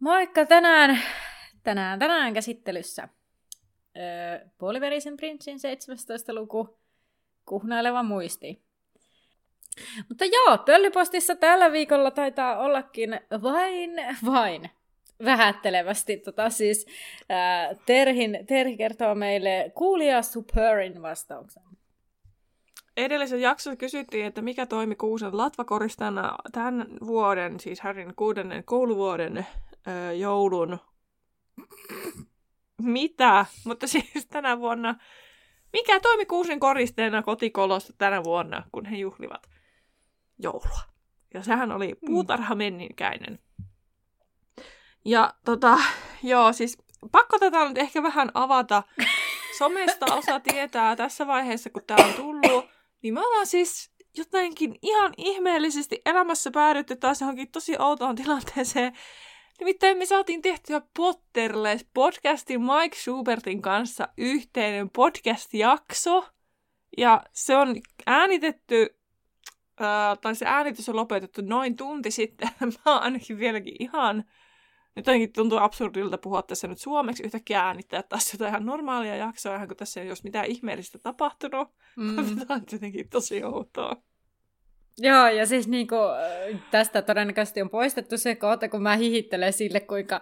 Moikka tänään, tänään, tänään käsittelyssä. Öö, puoliverisen prinssin 17. luku, kuhnaileva muisti. Mutta joo, pöllipostissa tällä viikolla taitaa ollakin vain, vain vähättelevästi. Tota siis, ää, Terhin, Terhi kertoo meille kuulija Superin vastauksen. Edellisen jaksossa kysyttiin, että mikä toimi kuusen latvakoristana tämän vuoden, siis Harryn kuudennen kouluvuoden öö, joulun. Mitä? Mutta siis tänä vuonna, mikä toimi kuusen koristeena kotikolossa tänä vuonna, kun he juhlivat joulua? Ja sehän oli mm. puutarha menninkäinen. Ja tota, joo, siis pakko tätä nyt ehkä vähän avata. Somesta osa tietää tässä vaiheessa, kun tämä on tullut, niin me ollaan siis jotenkin ihan ihmeellisesti elämässä päädytty taas johonkin tosi outoon tilanteeseen, Nimittäin me saatiin tehtyä Potterless podcastin Mike Schubertin kanssa yhteinen podcast-jakso. Ja se on äänitetty, äh, tai se äänitys on lopetettu noin tunti sitten. Mä oon ainakin vieläkin ihan, nyt ainakin tuntuu absurdilta puhua tässä nyt suomeksi yhtäkkiä äänittää taas jotain ihan normaalia jaksoa, ihan kun tässä ei olisi mitään ihmeellistä tapahtunut. Mm. Tämä on jotenkin tosi outoa. Joo, ja siis niinku, tästä todennäköisesti on poistettu se kohta, kun mä hihittelen sille, kuinka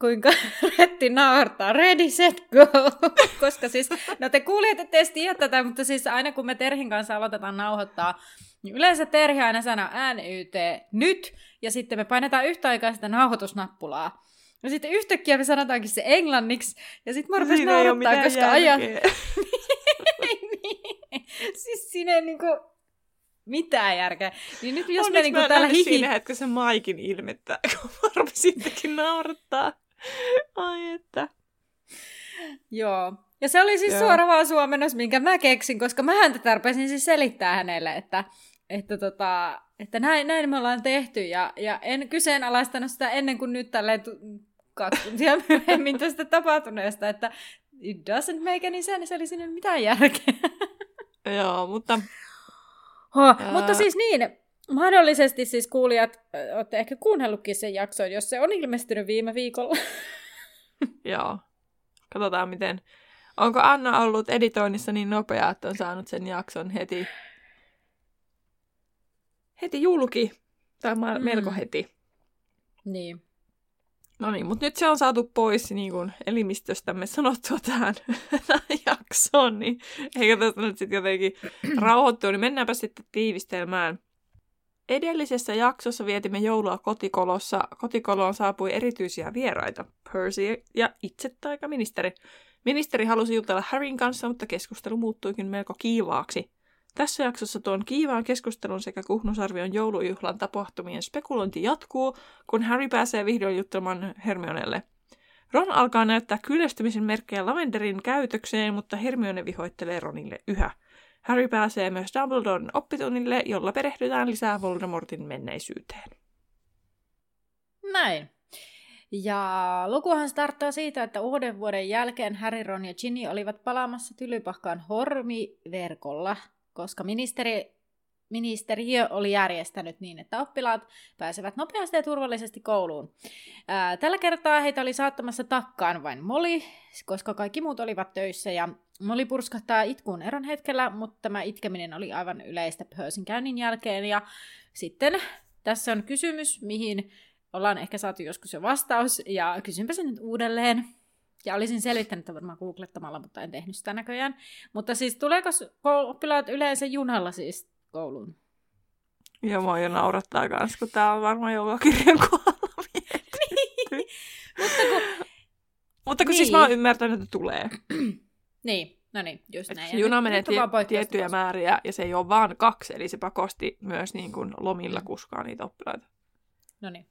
kuinka Retti naartaa, ready, set, go. Koska siis, no te kuulijat ette edes tiedä tätä, mutta siis aina kun me Terhin kanssa aloitetaan nauhoittaa, niin yleensä Terhi aina sanoo NYT nyt, ja sitten me painetaan yhtä aikaa sitä nauhoitusnappulaa. Ja sitten yhtäkkiä me sanotaankin se englanniksi, ja sitten mä rupesin nauhoittaa, koska ajat... niin. Siis siinä ei niinku mitään järkeä. Niin nyt jos me niinku täällä hihi... siinä hetkessä Maikin ilmettä, kun varmaan sittenkin naurattaa. Ai että. Joo. Ja se oli siis Joo. suora vaan suomennos, minkä mä keksin, koska mä häntä tarpesin siis selittää hänelle, että, että, tota, että näin, näin me ollaan tehty. Ja, ja en kyseenalaistanut sitä ennen kuin nyt tälleen kaksi tuntia myöhemmin tästä tapahtuneesta, että it doesn't make any sense, eli sinne mitään järkeä. Joo, mutta Huh. Ää... Mutta siis niin, mahdollisesti siis kuulijat olette ehkä kuunnellutkin sen jakson, jos se on ilmestynyt viime viikolla. Joo. Katsotaan miten. Onko Anna ollut editoinnissa niin nopea, että on saanut sen jakson heti, heti julki? Tai mm. melko heti. Niin. No niin, mutta nyt se on saatu pois niin kuin elimistöstämme sanottua tähän, jaksoon, niin eikä tästä nyt sitten jotenkin rauhoittua, niin mennäänpä sitten tiivistelmään. Edellisessä jaksossa vietimme joulua kotikolossa. Kotikoloon saapui erityisiä vieraita, Percy ja itse taikaministeri. Ministeri halusi jutella Harryn kanssa, mutta keskustelu muuttuikin melko kiivaaksi. Tässä jaksossa tuon kiivaan keskustelun sekä Kuhnusarvion joulujuhlan tapahtumien spekulointi jatkuu, kun Harry pääsee vihdoin juttelemaan Hermionelle. Ron alkaa näyttää kyllästymisen merkkejä Lavenderin käytökseen, mutta Hermione vihoittelee Ronille yhä. Harry pääsee myös Dumbledoren oppitunnille, jolla perehdytään lisää Voldemortin menneisyyteen. Näin. Ja lukuhan starttaa siitä, että uuden vuoden jälkeen Harry, Ron ja Ginny olivat palaamassa Tylypahkaan hormiverkolla koska ministeri, ministeriö oli järjestänyt niin, että oppilaat pääsevät nopeasti ja turvallisesti kouluun. Ää, tällä kertaa heitä oli saattamassa takkaan vain Molly, koska kaikki muut olivat töissä ja Molly purskahtaa itkuun eron hetkellä, mutta tämä itkeminen oli aivan yleistä Persin käynnin jälkeen ja sitten tässä on kysymys, mihin ollaan ehkä saatu joskus jo vastaus, ja kysynpä sen nyt uudelleen. Ja olisin selvittänyt varmaan googlettamalla, mutta en tehnyt sitä näköjään. Mutta siis tuleeko oppilaat yleensä junalla siis kouluun? Joo, mua jo naurattaa kans, kun tää on varmaan joulukirjan kohdalla niin. Mutta kun, Mutta kun niin. siis mä oon niin. ymmärtänyt, että tulee. niin. No niin, just Että näin. juna menee tie- tiettyjä määriä ja se ei ole vaan kaksi, eli se pakosti myös niin kuin lomilla kuskaa niitä oppilaita. No niin.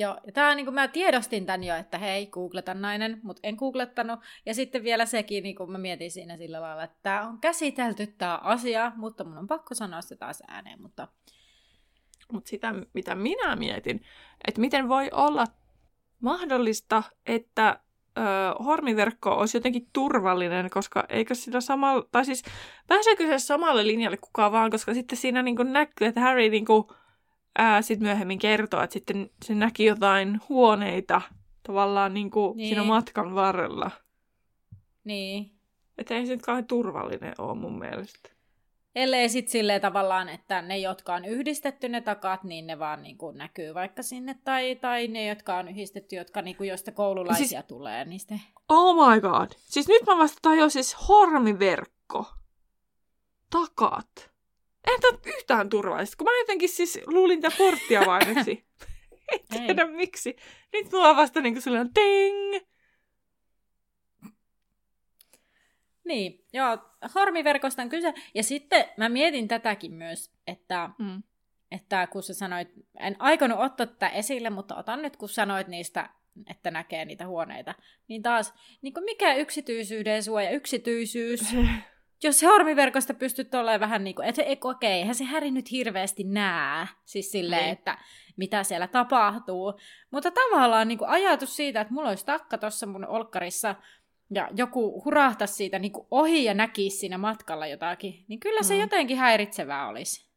Joo, ja tää niin mä tiedostin tämän jo, että hei, googleta nainen, mutta en googlettanut. Ja sitten vielä sekin, niin kuin mä mietin siinä sillä lailla, että tämä on käsitelty tämä asia, mutta mun on pakko sanoa se taas ääneen. Mutta Mutta sitä, mitä minä mietin, että miten voi olla mahdollista, että ö, hormiverkko olisi jotenkin turvallinen, koska eikö sillä samalla, tai siis pääseekö se samalle linjalle kukaan vaan, koska sitten siinä niin näkyy, että Harry niin kuin, ää, sit myöhemmin kertoo, että sitten se näki jotain huoneita tavallaan niin kuin Niin. siinä matkan varrella. niin, Että ei se nyt kauhean turvallinen ole mun mielestä. ellei sitten silleen tavallaan, että ne, jotka on yhdistetty ne takat, niin ne vaan niin kuin näkyy vaikka sinne, tai, tai ne, jotka on yhdistetty, jotka niin kuin, joista koululaisia siis... tulee, niin sitten... Oh my god. Siis nyt mä vasta tajusin siis hormiverkko. Takat. Ei tämä yhtään turvallista, kun mä jotenkin siis luulin tätä porttia vainaksi. en Ei. tiedä miksi. Nyt mulla on vasta niinku sellainen ding. Niin, joo, hormiverkosta on kyse. Ja sitten mä mietin tätäkin myös, että, Mm. että kun sä sanoit, en aikonut ottaa tätä esille, mutta otan nyt, kun sanoit niistä, että näkee niitä huoneita, niin taas, niin kuin mikä yksityisyyden suoja, yksityisyys, jos hormiverkosta pystyt olemaan vähän niin kuin, että et, okei, eihän se Häri nyt hirveästi näe, siis silleen, Niin. että mitä siellä tapahtuu. Mutta tavallaan niin kuin ajatus siitä, että mulla olisi takka tuossa mun olkkarissa, ja joku hurahtaisi siitä niin kuin ohi ja näkisi siinä matkalla jotakin, niin kyllä se Mm. jotenkin häiritsevää olisi.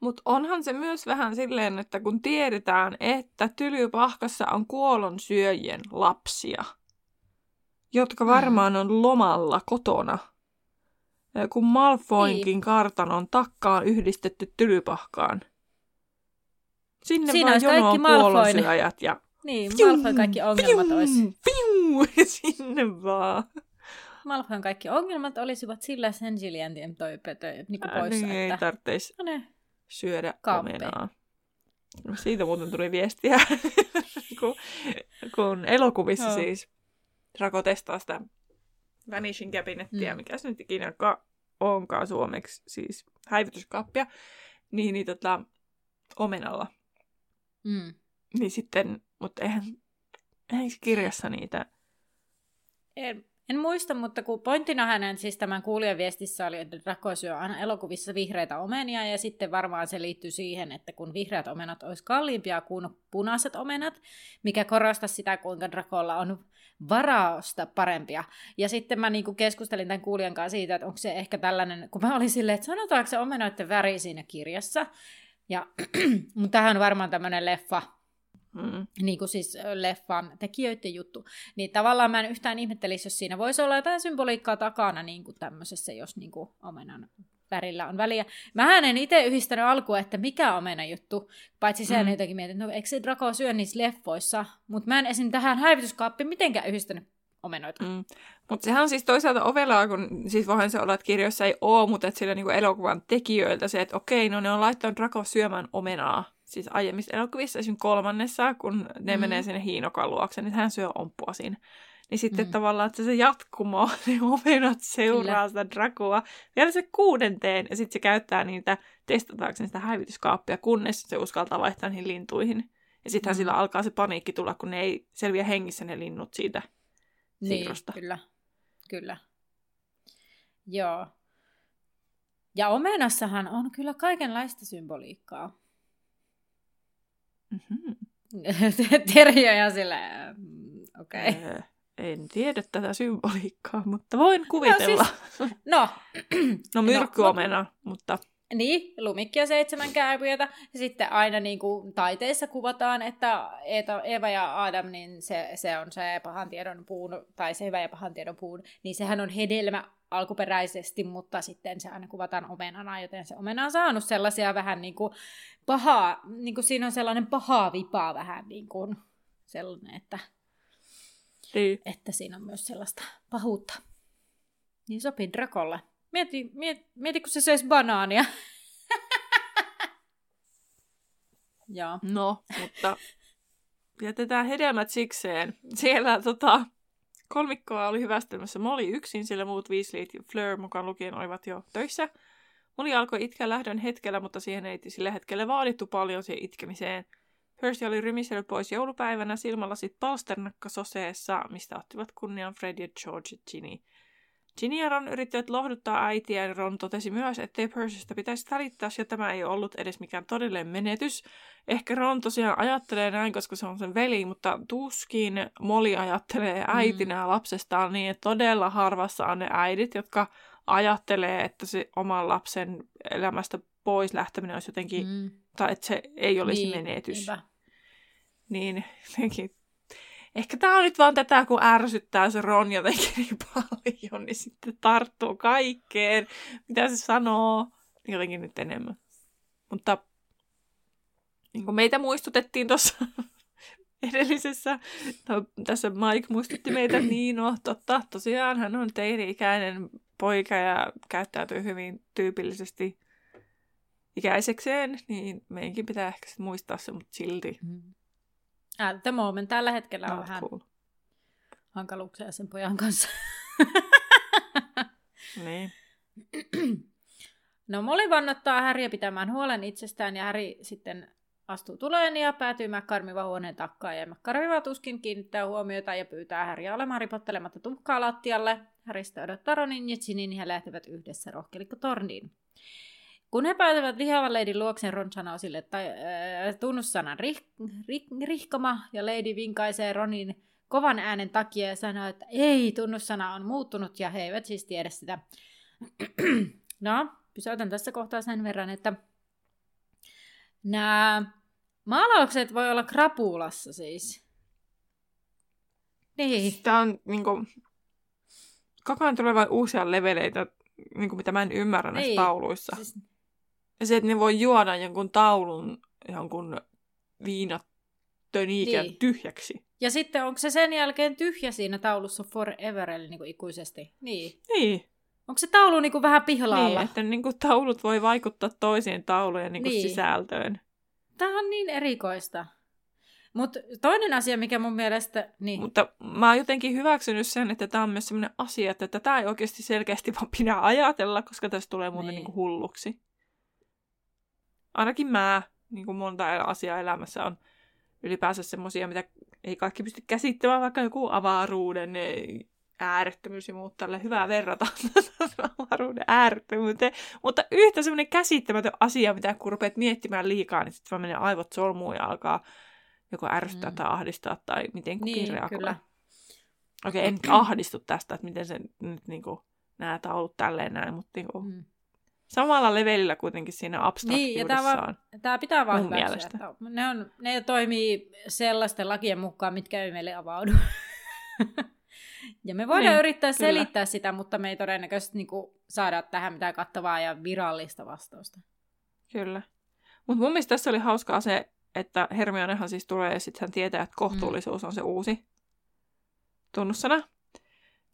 Mutta onhan se myös vähän silleen, että kun tiedetään, että Tylypahkassa on kuolon syöjien lapsia, jotka Mm. varmaan on lomalla kotona, kun Malfoinkin Niin. kartanon takkaan yhdistetty Tylypahkaan. Sinne Siinä vaan jonoon kuolonsyöjät ja Niin, Fium, Malfoy kaikki ongelmat fium, olisi. fium, sinne vaan. Malfoyn kaikki ongelmat olisivat sillä sen Gilliantien toi pötö niin kuin Ää, poissa, niin ei tarvitsisi No ne. syödä Kaappeja. omenaa. No, Siitä muuten tuli viestiä, kun, kun elokuvissa Joo. siis Rako testaa sitä Vanishing Cabinettia, Mm. mikä se nyt ikinä ka- onkaan suomeksi, siis häivytyskaappia, niin, niin tota, omenalla. Mm. Niin sitten, mutta eihän, eihän kirjassa niitä... En, en muista, mutta kun pointtina hänen siis tämän kuulijan viestissä oli, että Draco syö aina elokuvissa vihreitä omenia, ja sitten varmaan se liittyy siihen, että kun vihreät omenat olisi kalliimpia kuin punaiset omenat, mikä korostaa sitä, kuinka Dracolla on varausta parempia. Ja sitten mä niinku keskustelin tämän kuulijan kanssa siitä, että onko se ehkä tällainen, kun mä olin silleen, että sanotaanko se omenoiden väri siinä kirjassa, ja, mutta tämähän on varmaan tämmöinen leffa, Mm. niin kuin siis leffan tekijöiden juttu, niin tavallaan mä en yhtään ihmettelisi, jos siinä voisi olla jotain symboliikkaa takana niin kuin tämmöisessä, jos niin kuin omenan värillä on väliä. Mä en itse yhdistänyt alkuun, että mikä omena juttu, paitsi sen mm. jotenkin mietin, että no eikö se Draco syö niissä leffoissa, mutta mä en esim. tähän häivytyskaappiin mitenkään yhdistänyt omenoita. Mm. Mutta sehän on siis toisaalta ovelaa, kun siis voihan se olla, että kirjoissa ei ole, mutta että sillä niinku elokuvan tekijöiltä se, että okei, no ne on laittanut Draco syömään omenaa. Siis aiemmissa elokuvissa, esimerkiksi kolmannessa, kun ne Mm. menee sinne hiinokan luokse, niin hän syö omppua siinä. Niin sitten Mm. tavallaan, että se jatkumo, ne omenat seuraa Kyllä. sitä Dracoa vielä se kuudenteen, ja sitten se käyttää niitä testatakseen sitä häivytyskaappia, kunnes se uskaltaa vaihtaa niihin lintuihin. Ja sittenhän Mm. sillä alkaa se paniikki tulla, kun ne ei selviä hengissä ne linnut siitä siirrosta. Niin, kyllä. Kyllä. Joo. Ja omenassahan on kyllä kaikenlaista symboliikkaa. Mm-hmm. Terhi on ihan silleen, mm, okei. Okay. Öö, en tiedä tätä symboliikkaa, mutta voin kuvitella. No, siis- No, no myrkkyomena, mutta niin, lumikki ja seitsemän kääpiötä. Ja sitten aina niin kuin taiteessa kuvataan, että Eva ja Adam, niin se, se on se pahan tiedon puun, tai se hyvä ja pahan tiedon puun, niin sehän on hedelmä alkuperäisesti, mutta sitten se aina kuvataan omenana, joten se omena on saanut sellaisia vähän niin kuin pahaa, niin kuin siinä on sellainen paha vipa vähän niin kuin sellainen, että, niin. että siinä on myös sellaista pahuutta. Niin sopii Drakolle. Mieti, mieti, mieti kun se söisi banaania. Joo. no, mutta jätetään hedelmät sikseen. Siellä tota, Kolmikkoa oli hyvästelmässä Molly yksin, sillä muut Weasleyt ja Fleur mukaan lukien olivat jo töissä. Molly alkoi itkeä lähdön hetkellä, mutta siihen ei sillä hetkellä vaadittu paljon siihen itkemiseen. Percy oli rymisellyt pois joulupäivänä silmälasit palsternakka soseessa, mistä ottivat kunnian Fred ja George ja Ginny. Ginny ja Ron yrittivät lohduttaa äitiä ja Ron totesi myös, ettei Percystä pitäisi välittää ja tämä ei ollut edes mikään todellinen menetys. Ehkä Ron tosiaan ajattelee näin, koska se on sen veli, mutta tuskin Molly ajattelee äitinä mm. lapsestaan niin, että todella harvassa on ne äidit, jotka ajattelee, että se oman lapsen elämästä pois lähteminen olisi jotenkin, mm. tai että se ei olisi niin, menetys. Niinpä. Niin jotenkin ehkä tämä on nyt vaan tätä, kun ärsyttää se Ron jotenkin niin paljon, niin sitten tarttuu kaikkeen, mitä se sanoo, jotenkin nyt enemmän. Mutta niin kuin meitä muistutettiin tuossa edellisessä, no, tässä Mike muistutti meitä, niin no totta, tosiaan hän on teini-ikäinen poika ja käyttäytyy hyvin tyypillisesti ikäisekseen, niin meidänkin pitää ehkä muistaa se, mutta silti. Mm. At the moment tällä hetkellä on vähän cool. hankaluuksia sen pojan kanssa. niin. No Molly vannottaa Häriä pitämään huolen itsestään ja Häri sitten astuu tuleen ja päätyy McCarmiva huoneen takkaan. Ja McCarmiva tuskin kiinnittää huomiota ja pyytää Häriä olemaan ripottelematta tuhkaa lattialle. Häristä odottaa Ronin ja Ginin ja lähtevät yhdessä rohkelikko torniin. Kun he pääsevät lihavan leidin luoksen, Ron sanoo sille että, äh, tunnussanan rih, rih, rihkoma, ja Lady vinkaisee Ronin kovan äänen takia ja sanoo, että ei, tunnussana on muuttunut, ja he eivät siis tiedä sitä. no, pysäytän tässä kohtaa sen verran, että nämä maalaukset voi olla krapulassa siis. Niin. Tämä on niinku, koko ajan tulee vain uusia leveleitä, niinku, mitä mä en ymmärrä näissä niin. tauluissa. Siis se, että ne voi juoda jonkun taulun jonkun viinatöniikän niin. tyhjäksi. Ja sitten onko se sen jälkeen tyhjä siinä taulussa forever, eli niin kuin ikuisesti? Niin. Niin. Onko se taulu niin kuin vähän pihlaalla? Niin, että niin kuin taulut voi vaikuttaa toisiin taulujen niin kuin niin. sisältöön. Tämä on niin erikoista. Mutta toinen asia, mikä mun mielestä... Niin. Mutta mä oon jotenkin hyväksynyt sen, että tämä on myös sellainen asia, että tätä ei oikeasti selkeästi vaan pidä ajatella, koska tästä tulee muuten niin. Niin hulluksi ainakin mä, niin kuin monta asiaa elämässä on ylipäänsä semmoisia, mitä ei kaikki pysty käsittämään, vaikka joku avaruuden äärettömyys ja muut tälle hyvää verrata avaruuden äärettömyyteen. Mutta yhtä semmoinen käsittämätön asia, mitä kun rupeat miettimään liikaa, niin sitten vaan menee aivot solmuun ja alkaa joko ärsyttää mm. tai ahdistaa tai miten kukin niin, reagoi. Kyllä. Okei, okay, en nyt ahdistu tästä, että miten se nyt niin kuin, nämä taulut tälleen näin, mutta niin kuin, mm samalla levelillä kuitenkin siinä abstraktiudessaan. Niin, ja tämä, pitää vaan hyväksyä, että ne, on, ne toimii sellaisten lakien mukaan, mitkä ei meille avaudu. ja me voidaan niin, yrittää kyllä. selittää sitä, mutta me ei todennäköisesti niin kuin, saada tähän mitään kattavaa ja virallista vastausta. Kyllä. Mutta mun mielestä tässä oli hauskaa se, että Hermionehan siis tulee ja sitten hän tietää, että kohtuullisuus mm. on se uusi tunnussana.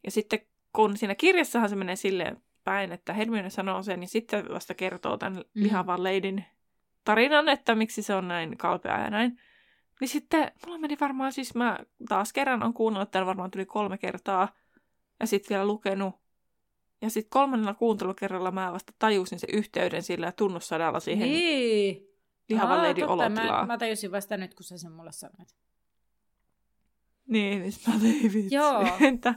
Ja sitten kun siinä kirjassahan se menee silleen päin, että Hermione sanoo sen, niin sitten vasta kertoo tämän mm. lihavan leidin tarinan, että miksi se on näin kalpea ja näin. Niin sitten mulla meni varmaan, siis mä taas kerran on kuunnellut tämän varmaan tuli kolme kertaa ja sitten vielä lukenut. Ja sitten kolmannella kuuntelukerralla mä vasta tajusin sen yhteyden sillä tunnussadalla siihen niin. lihavan Aa, leidin olotilaan. Mä, mä tajusin vasta nyt, kun sä sen mulle sanoit. Niin, niin mä tein vitsi. Joo. Että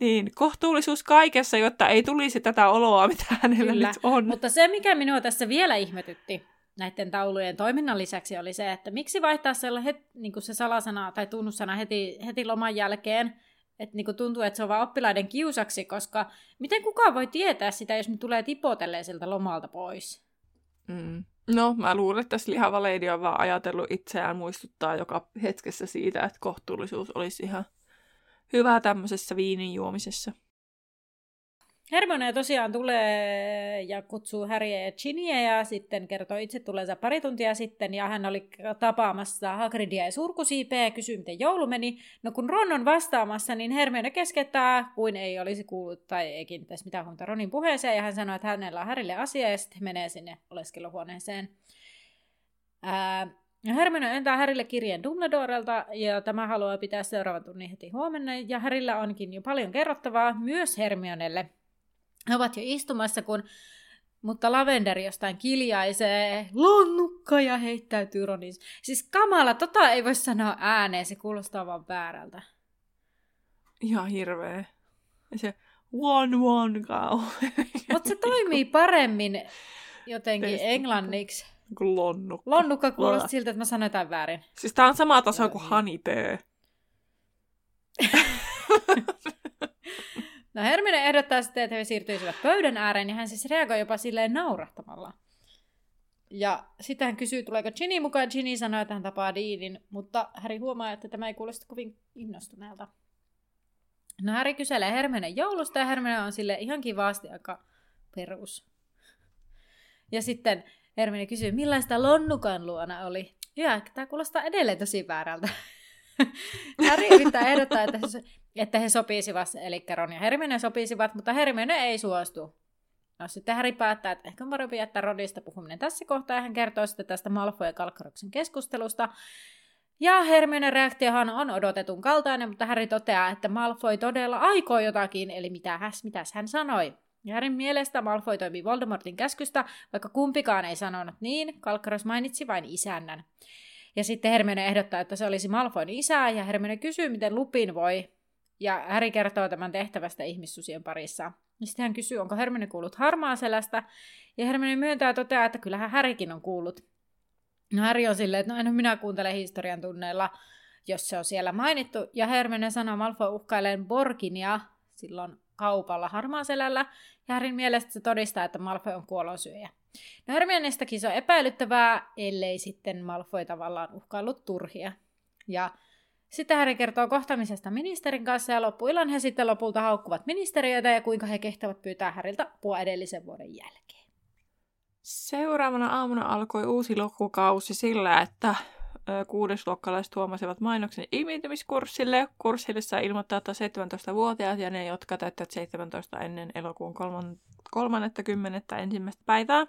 niin, kohtuullisuus kaikessa, jotta ei tulisi tätä oloa, mitä hänellä Kyllä. nyt on. Mutta se, mikä minua tässä vielä ihmetytti näiden taulujen toiminnan lisäksi, oli se, että miksi vaihtaa het, niin se salasana tai tunnussana heti, heti loman jälkeen, että niin tuntuu, että se on vain oppilaiden kiusaksi, koska miten kukaan voi tietää sitä, jos ne tulee tipotelleen sieltä lomalta pois? Mm. No, mä luulen, että tässä lihava leidi on vaan ajatellut itseään muistuttaa joka hetkessä siitä, että kohtuullisuus olisi ihan hyvää tämmöisessä viinin juomisessa. Hermione tosiaan tulee ja kutsuu Harryä ja Ginnyä ja sitten kertoo itse tuleensa pari tuntia sitten ja hän oli tapaamassa Hagridia ja Surkusiipeä ja kysyy, miten joulu meni. No kun Ron on vastaamassa, niin Hermione keskeyttää, kuin ei olisi kuullut tai ei kiinnittäisi mitään huomiota Ronin puheeseen ja hän sanoo, että hänellä on Harrylle asia ja sitten menee sinne oleskeluhuoneeseen. Ää, Ja Hermione entää Härille kirjeen Dumbledorelta, ja tämä haluaa pitää seuraavan tunnin heti huomenna, ja Härillä onkin jo paljon kerrottavaa myös Hermionelle. He ovat jo istumassa, kun mutta Lavender jostain kiljaisee, lonnukka ja heittäytyy Ronin. Siis kamala, tota ei voi sanoa ääneen, se kuulostaa vaan väärältä. Ihan hirveä. Ja se one one cow. Mutta se toimii paremmin jotenkin Teistä. englanniksi. Kuin lonnukka. Lonnukka kuulostaa siltä, että mä sanoin jotain väärin. Siis tää on sama taso kuin honeybee. No Hermione ehdottaa sitten, että he siirtyisivät pöydän ääreen, ja hän siis reagoi jopa silleen naurahtamalla. Ja sitten hän kysyy, tuleeko Ginny mukaan. Ginny sanoo, että hän tapaa Deanin, mutta Harry huomaa, että tämä ei kuulosta kovin innostuneelta. No Harry kyselee Hermione joulusta, ja Hermione on sille ihan kivasti aika perus. Ja sitten Hermione kysyy, millaista lonnukan luona oli. Ja tämä kuulostaa edelleen tosi väärältä. Harry yrittää ehdottaa, että he, että he sopisivat, eli Ron ja Hermione sopisivat, mutta Hermione ei suostu. No sitten Harry päättää, että ehkä on parempi jättää Rodista puhuminen tässä kohtaa, ja hän kertoo sitten tästä Malfoy ja Kalkkaroksen keskustelusta. Ja Hermione reaktiohan on odotetun kaltainen, mutta Harry toteaa, että Malfoy todella aikoo jotakin, eli mitä hän sanoi. Harryn mielestä Malfoy toimi Voldemortin käskystä, vaikka kumpikaan ei sanonut niin, Kalkkaros mainitsi vain isännän. Ja sitten Hermione ehdottaa, että se olisi Malfoyn isä, ja Hermione kysyy, miten Lupin voi. Ja Harry kertoo tämän tehtävästä ihmissusien parissa. Sitten hän kysyy, onko Hermione kuullut harmaaselästä, ja Hermione myöntää ja toteaa, että kyllähän Härikin on kuullut. No Harry on silleen, että no en minä kuuntele historian tunneilla, jos se on siellä mainittu. Ja Hermione sanoo Malfoy uhkaileen Borginia silloin kaupalla harmaaselällä, ja Harryn mielestä se todistaa, että Malfoy on kuolonsyöjä. No Hermionistakin se on epäilyttävää, ellei sitten Malfoy tavallaan uhkaillut turhia. Ja sitten Harry kertoo kohtaamisesta ministerin kanssa ja loppuillan he sitten lopulta haukkuvat ministeriöitä ja kuinka he kehtävät pyytää Häriltä apua edellisen vuoden jälkeen. Seuraavana aamuna alkoi uusi lukukausi sillä, että kuudesluokkalaiset huomasivat mainoksen ilmiintymiskurssille. Kurssille saa ilmoittaa 17-vuotiaat ja ne, jotka täyttävät 17 ennen elokuun 30. ensimmäistä päivää.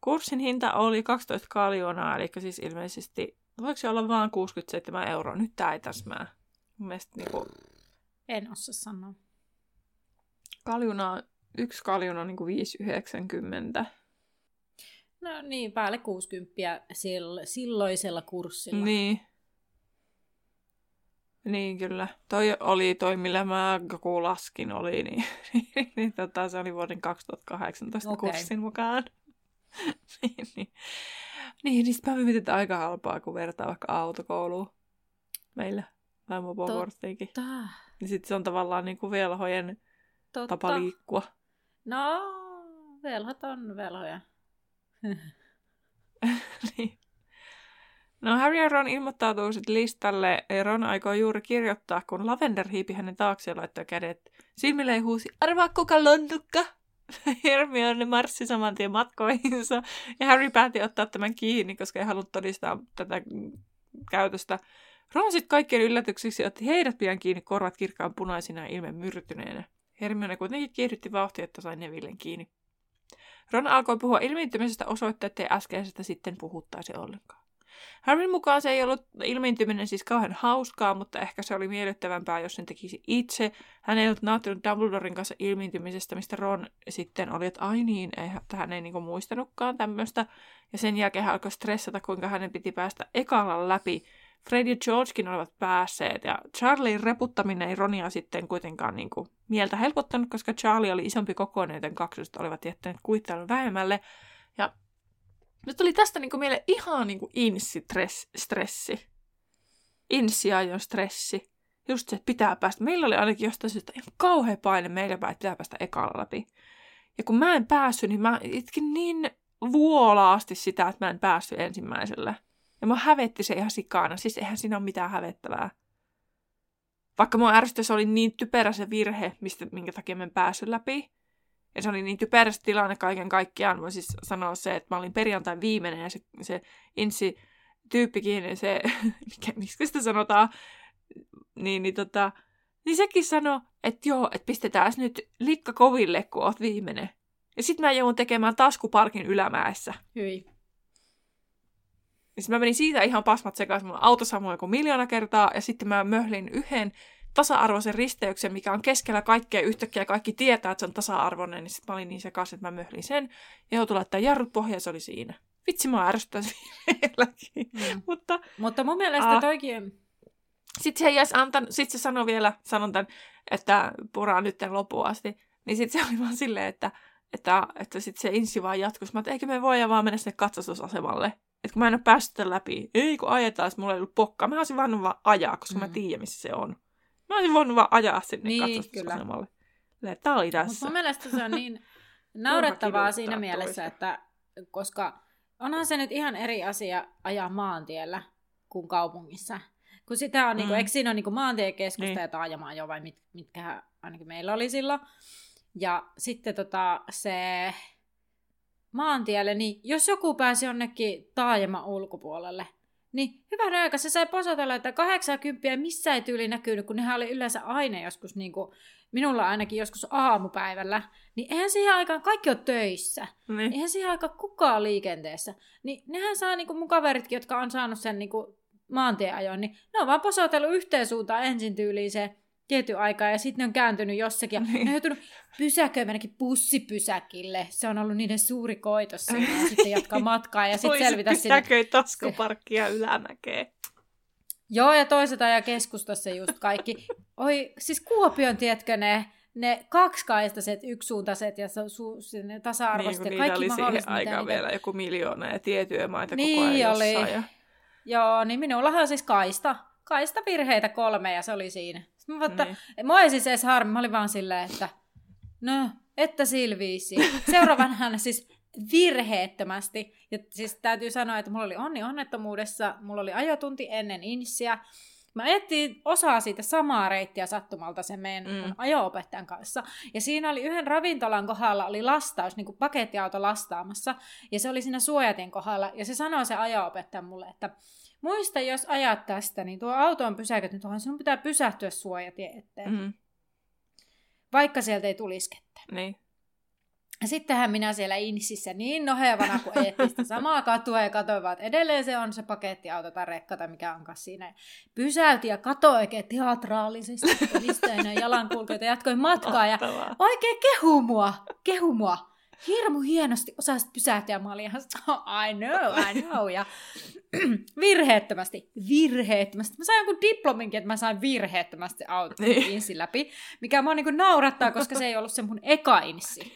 Kurssin hinta oli 12 kaljoonaa, eli siis ilmeisesti, voiko se olla vain 67 euroa? Nyt tämä ei täsmää. Mielestäni niin kuin... En osaa sanoa. Kaljuna, yksi kaljuna on niin 5,90. No niin, päälle 60 silloisella kurssilla. Niin. Niin kyllä. Toi oli toi, millä mä laskin oli, niin, niin tota, se oli vuoden 2018 okay. kurssin mukaan. niin, niin. Niin, niin sitten mä aika halpaa, kun vertaa vaikka autokouluun meillä. Tai mopokorttiinkin. Niin sitten se on tavallaan niin kuin velhojen Totta. tapa liikkua. No, velhot on velhoja. niin. No Harry ja Ron ilmoittautuu sitten listalle. Ron aikoo juuri kirjoittaa, kun Lavender hiipi hänen taakse ja laittoi kädet silmille ja huusi, arvaa kuka londukka? Hermione marssi saman tien matkoihinsa. Ja Harry päätti ottaa tämän kiinni, koska ei halunnut todistaa tätä käytöstä. Ron sitten kaikkien yllätyksiksi otti heidät pian kiinni korvat kirkkaan punaisina ja ilme myrtyneenä. Hermione kuitenkin kiihdytti vauhtia, että sai Nevillen kiinni. Ron alkoi puhua ilmiintymisestä osoittaa, ettei äskeisestä sitten puhuttaisi ollenkaan. Harryn mukaan se ei ollut ilmiintyminen siis kauhean hauskaa, mutta ehkä se oli miellyttävämpää, jos sen tekisi itse. Hän ei ollut nauttinut Dumbledoren kanssa ilmiintymisestä, mistä Ron sitten oli, että ai niin, ei, hän ei niinku muistanutkaan tämmöistä. Ja sen jälkeen hän alkoi stressata, kuinka hänen piti päästä ekalla läpi Fred ja Georgekin olivat päässeet, ja Charlien reputtaminen ei Ronia sitten kuitenkaan niin kuin, mieltä helpottanut, koska Charlie oli isompi kokoinen, joten kaksoset olivat jättäneet kuittailun vähemmälle. Ja nyt tuli tästä niin kuin, mieleen ihan niin kuin insi-stressi. Insiajon stressi. Just se, että pitää päästä. Meillä oli ainakin jostain syystä ihan kauhea paine meillä päin, pitää päästä ekalla läpi. Ja kun mä en päässyt, niin mä itkin niin vuolaasti sitä, että mä en päässyt ensimmäiselle. Ja mä hävetti se ihan sikana. Siis eihän siinä ole mitään hävettävää. Vaikka mun ärsytti, se oli niin typerä se virhe, mistä, minkä takia mä en päässyt läpi. Ja se oli niin typerä se tilanne kaiken kaikkiaan. Voin siis sanoa se, että mä olin perjantai viimeinen ja se, se insi tyyppikin, se, mikä, miksi sitä sanotaan, niin, niin, tota, niin sekin sanoi, että joo, että pistetään nyt likka koville, kun oot viimeinen. Ja sitten mä joudun tekemään taskuparkin ylämäessä. Hyi. Niin sit mä menin siitä ihan pasmat sekaisin. Mulla auto sammui joku miljoona kertaa ja sitten mä möhlin yhden tasa-arvoisen risteyksen, mikä on keskellä kaikkea yhtäkkiä kaikki tietää, että se on tasa-arvoinen, niin sitten mä olin niin sekaisin, että mä möhlin sen. Ja joutui laittaa jarrut pohjaan ja se oli siinä. Vitsi, mä ärsyttäisi vieläkin. Mm. Mutta, Mutta mun mielestä uh, toikin... Sitten se, jäs antan, sit se sanoi vielä, sanon tämän, että puraa nyt loppuun asti. Niin sitten se oli vaan silleen, että, että, että sitten se insi vaan jatkuisi. Mä että eikö me voida vaan mennä sinne katsastusasemalle. Että kun mä en ole päässyt läpi, ei kun ajetaan, mulla ei ollut pokkaa. Mä olisin vaan vaan ajaa, koska mm. mä tiedän, missä se on. Mä olisin voinut vaan ajaa sinne niin, katsastusasemalle. Kyllä. Tämä oli tässä. Mutta mun mielestä se on niin naurettavaa siinä mielessä, toista. että koska onhan se nyt ihan eri asia ajaa maantiellä kuin kaupungissa. Kun sitä on, niinku, mm. niin kuin, eikö siinä ole niin maantiekeskusta niin. ja taajamaa jo, vai mit, mitkä ainakin meillä oli silloin. Ja sitten tota, se maantielle, niin jos joku pääsi jonnekin taajama ulkopuolelle, niin hyvän aika se sai posatella, että 80 missä ei tyyli näkynyt, kun nehän oli yleensä aina joskus, niin kuin, minulla ainakin joskus aamupäivällä, niin eihän siihen aikaan kaikki ole töissä. Niin. Eihän siihen aikaan kukaan liikenteessä. Niin nehän saa niin kuin mun kaveritkin, jotka on saanut sen niin kuin maantieajon, niin ne on vaan posotellut yhteen suuntaan ensin tyyliin se tietty aikaa ja sitten ne on kääntynyt jossakin. Ja niin. ne on joutunut pysäköimänäkin bussipysäkille. Se on ollut niiden suuri koitos ja sitten jatkaa matkaa ja sitten selvitä sinne. Pysäköi taskuparkkia ylämäkeen. Joo, ja toiset ajaa keskustassa just kaikki. Oi, siis Kuopion, tietkö ne, ne kaksikaistaiset, yksisuuntaiset ja su, sinne tasa-arvoiset niin, ja kaikki mahdolliset. Niin, aikaan vielä joku miljoona ja tiettyjä maita niin, koko ajan oli. Ja... Joo, niin minullahan on siis kaista. Kaista virheitä kolme ja se oli siinä. Mä vaan, niin. Mua ei siis edes harmi, mä olin vaan silleen, että no, että silviisi. Seuraavan hän siis virheettömästi. Ja siis täytyy sanoa, että mulla oli onni onnettomuudessa, mulla oli ajotunti ennen insiä. Mä etsin osaa siitä samaa reittiä sattumalta sen meidän mm. ajo-opettajan kanssa. Ja siinä oli yhden ravintolan kohdalla oli lastaus, niin kuin pakettiauto lastaamassa. Ja se oli siinä suojatien kohdalla. Ja se sanoi se ajo-opettaja mulle, että Muista, jos ajat tästä, niin tuo auto on pysäköity tuohon, sinun pitää pysähtyä suojatien eteen. Mm. Vaikka sieltä ei tulisi kettä. Niin. Sittenhän minä siellä Insissä niin nohevana kuin eettistä samaa katua ja katsoin vaan, että edelleen se on se pakettiauto tai rekka tai mikä onkaan siinä. Pysäytin ja katsoin oikein teatraalisesti jalan jalankulkijoita ja jatkoin matkaa ja oikein kehu mua, kehu mua hirmu hienosti osasit pysähtyä. Mä olin ihan, I know, I know. Ja virheettömästi, virheettömästi. Mä sain jonkun diplominkin, että mä sain virheettömästi auton niin. insin läpi, mikä mua niin naurattaa, koska se ei ollut se mun eka insi.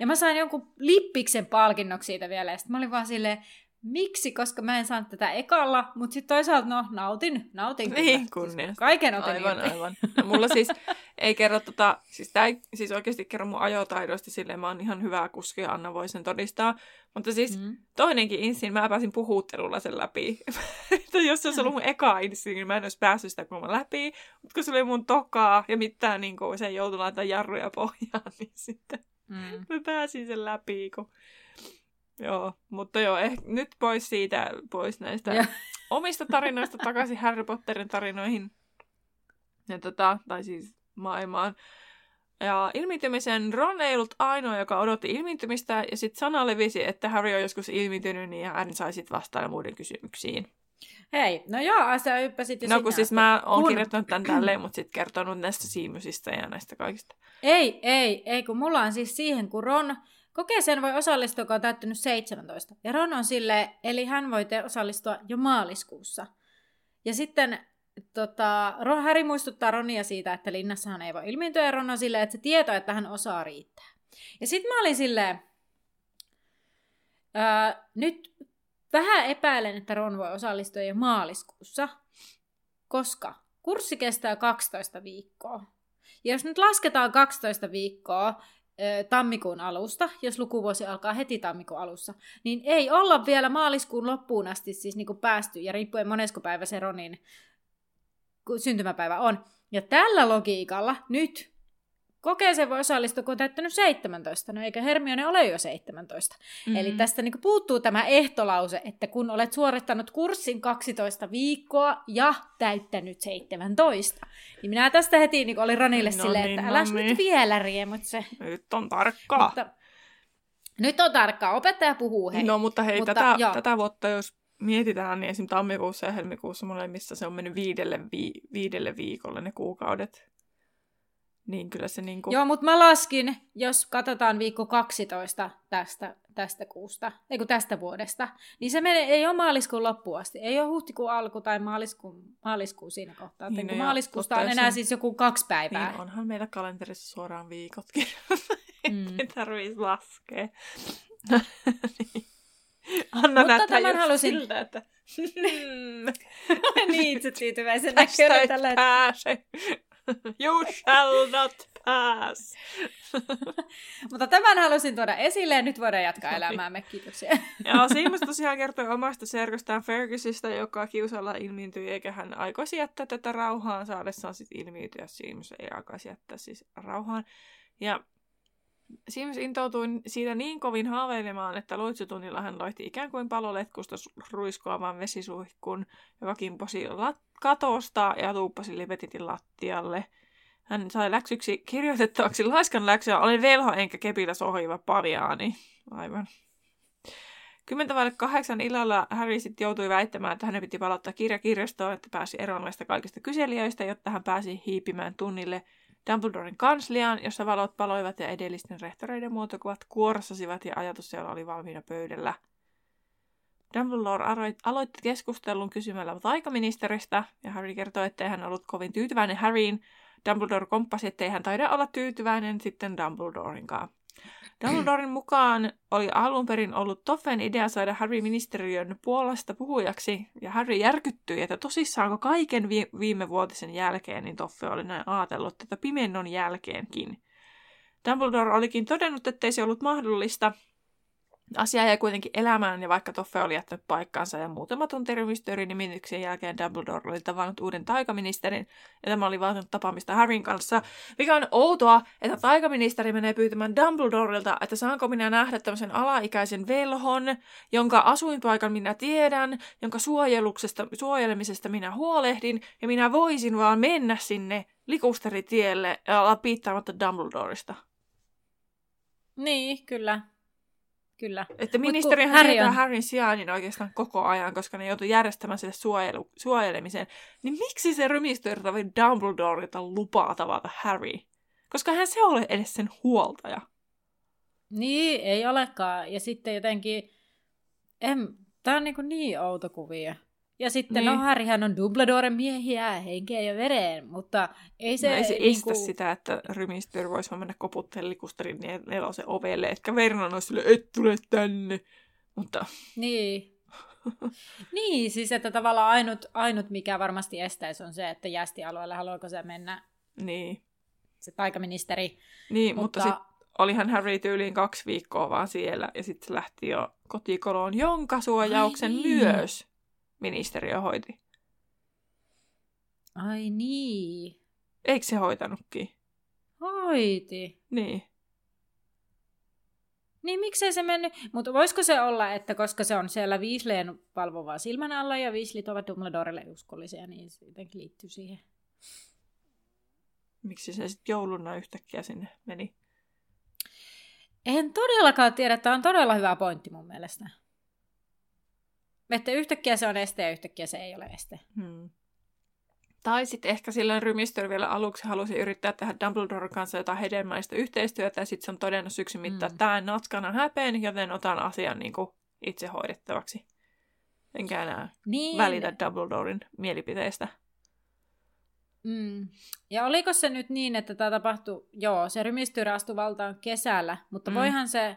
Ja mä sain jonkun lippiksen palkinnoksi siitä vielä, ja sitten mä olin vaan silleen, Miksi? Koska mä en saanut tätä ekalla, mutta sitten toisaalta no, nautin, nautin Niin, kunnia. Siis kaiken otin Aivan, irti. aivan. No, mulla siis ei kerro tota, siis tää ei siis oikeasti kerro mun ajotaidoista silleen, mä oon ihan hyvä kuski ja Anna voi sen todistaa. Mutta siis mm. toinenkin insin, mä pääsin puhuttelulla sen läpi. että jos se olisi ollut mun eka insin, niin mä en olisi päässyt sitä kun mä läpi. Mutta kun se oli mun tokaa ja mitään niin kuin se joutui laittamaan jarruja pohjaan, niin sitten mm. mä pääsin sen läpi, kun Joo, mutta joo, eh, nyt pois siitä, pois näistä ja. omista tarinoista takaisin Harry Potterin tarinoihin. Ja tota, tai siis maailmaan. Ja ilmiintymisen Ron ei ollut ainoa, joka odotti ilmiintymistä, ja sitten sana levisi, että Harry on joskus ilmiintynyt, niin hän sai sitten vastailla muiden kysymyksiin. Hei, no joo, sä yppäsit jo No kun siis mä oon kun... kirjoittanut tämän tälleen, mutta sitten kertonut näistä siimysistä ja näistä kaikista. Ei, ei, ei, kun mulla on siis siihen, kun Ron Kokeeseen voi osallistua, kun on täyttänyt 17. Ja Ron on sille, eli hän voi te- osallistua jo maaliskuussa. Ja sitten tota, Ron, Harry muistuttaa Ronia siitä, että linnassahan ei voi ilmiintyä, ja Ron on silleen, että se tieto, että hän osaa riittää. Ja sitten mä olin silleen, öö, nyt vähän epäilen, että Ron voi osallistua jo maaliskuussa, koska kurssi kestää 12 viikkoa. Ja jos nyt lasketaan 12 viikkoa, tammikuun alusta, jos lukuvuosi alkaa heti tammikuun alussa, niin ei olla vielä maaliskuun loppuun asti siis niin kuin päästy, ja riippuen monesko päivä se Ronin syntymäpäivä on. Ja tällä logiikalla nyt Kokeeseen voi osallistua, kun on täyttänyt 17. No eikä Hermione ole jo 17. Mm-hmm. Eli tästä niin puuttuu tämä ehtolause, että kun olet suorittanut kurssin 12 viikkoa ja täyttänyt 17. Niin minä tästä heti niin olin Ronille no silleen, niin, että älä no niin. nyt vielä riemutse. Nyt on tarkkaa. Mutta, nyt on tarkkaa. Opettaja puhuu, hei. No mutta hei, mutta, tätä, tätä vuotta jos mietitään, niin esimerkiksi tammikuussa ja helmikuussa molemmissa se on mennyt viidelle, vi- viidelle viikolle ne kuukaudet. Niin kyllä se niin kuin... Joo, mutta mä laskin, jos katsotaan viikko 12 tästä, tästä kuusta, ei kun tästä vuodesta, niin se menee, ei ole maaliskuun loppuun asti. Ei ole huhtikuun alku tai maaliskuun, maaliskuun siinä kohtaa. Niin, no maaliskuusta on enää siis joku kaksi päivää. Niin, onhan meillä kalenterissa suoraan viikotkin. Mm. ei tarvitsisi laskea. niin. Anna Mutta tämän halusin... siltä, että... niin itse tyytyväisen näköinen tällä pääse. You shall not pass. Mutta tämän halusin tuoda esille ja nyt voidaan jatkaa elämäämme. Kiitoksia. ja Seamus tosiaan kertoi omasta serkostaan Fergusista, joka kiusalla ilmiintyi, eikä hän aikoisi jättää tätä rauhaan saadessaan sitten ilmiintyä. Seamus ei aikaisi jättää siis rauhaan. Ja Sims intoutui siitä niin kovin haaveilemaan, että loitsutunnilla hän loihti ikään kuin paloletkusta ruiskoavan vesisuihkun, joka kimposi lat- katosta ja tuuppasi Libetitin lattialle. Hän sai läksyksi kirjoitettavaksi laiskan läksyä, olen velho enkä kepillä sohiva paviaani. Aivan. Kymmentä vaille kahdeksan illalla Harry sitten joutui väittämään, että hänen piti palauttaa kirja kirjastoon, että pääsi eroon näistä kaikista kyselijöistä, jotta hän pääsi hiipimään tunnille – Dumbledoren kansliaan, jossa valot paloivat ja edellisten rehtoreiden muotokuvat kuorsasivat ja ajatus siellä oli valmiina pöydällä. Dumbledore aloitti keskustelun kysymällä taikaministeristä, ja Harry kertoi, ettei hän ollut kovin tyytyväinen Harryin. Dumbledore komppasi, ettei hän taida olla tyytyväinen sitten Dumbledorenkaan. Dumbledoren mukaan oli alun perin ollut Toffen idea saada Harry ministeriön puolesta puhujaksi, ja Harry järkyttyi, että tosissaanko kaiken vi- viime vuotisen jälkeen, niin Toffe oli näin ajatellut tätä pimennon jälkeenkin. Dumbledore olikin todennut, ettei se ollut mahdollista, Asia jäi kuitenkin elämään, ja vaikka Toffe oli jättänyt paikkaansa ja muutama tunti nimityksen jälkeen Dumbledore oli tavannut uuden taikaministerin, ja tämä oli vaatinut tapaamista Harryn kanssa, mikä on outoa, että taikaministeri menee pyytämään Dumbledorelta, että saanko minä nähdä tämmöisen alaikäisen velhon, jonka asuinpaikan minä tiedän, jonka suojeluksesta, suojelemisesta minä huolehdin, ja minä voisin vaan mennä sinne likusteritielle ja olla piittaamatta Dumbledoresta. Niin, kyllä. Kyllä. Että ministerihän Harry on... Harryn sijainnin oikeastaan koko ajan, koska ne joutuu järjestämään sille suojelu, suojelemiseen. Niin miksi se rymistyy tarvii Dumbledorelta lupaa tavata Harry? Koska hän se ole edes sen huoltaja. Niin, ei olekaan. Ja sitten jotenkin... En... Tämä on niin, niin outo kuvia. Ja sitten, no, niin. no Harryhän on Dumbledoren miehiä, henkeä ja vereen, mutta ei se... No, ei se niin estä kuin... sitä, että Rymistyr voisi mennä koputtelemaan likusterin nelosen ovelle, etkä Vernon olisi sille, et tule tänne. Mutta... Niin. niin, siis että tavallaan ainut, ainut mikä varmasti estäisi on se, että jästialueelle haluaako se mennä niin. se taikaministeri. Niin, mutta, mutta sitten olihan Harry tyyliin kaksi viikkoa vaan siellä, ja sitten se lähti jo kotikoloon, jonka suojauksen Ai niin. myös ministeriö hoiti. Ai niin. Eikö se hoitanutkin? Hoiti. Niin. Niin miksei se mennyt? Mutta voisiko se olla, että koska se on siellä Weasleyn valvovaa silmän alla ja Weasleyt ovat Dumbledorelle uskollisia, niin se jotenkin liittyy siihen. Miksi se sitten jouluna yhtäkkiä sinne meni? En todellakaan tiedä, tämä on todella hyvä pointti mun mielestä. Että yhtäkkiä se on este ja yhtäkkiä se ei ole este. Hmm. Tai sitten ehkä silloin rymistöllä vielä aluksi halusi yrittää tehdä Dumbledoren kanssa jotain hedelmällistä yhteistyötä, ja sitten se on todennut syksyn mittaan, että tämä natskana häpeen, joten otan asian niin kuin itse hoidettavaksi. Enkä enää niin. välitä Dumbledoren mielipiteistä. Mm. Ja oliko se nyt niin, että tämä tapahtui, joo, se rymistyyrä astui valtaan kesällä, mutta mm. voihan se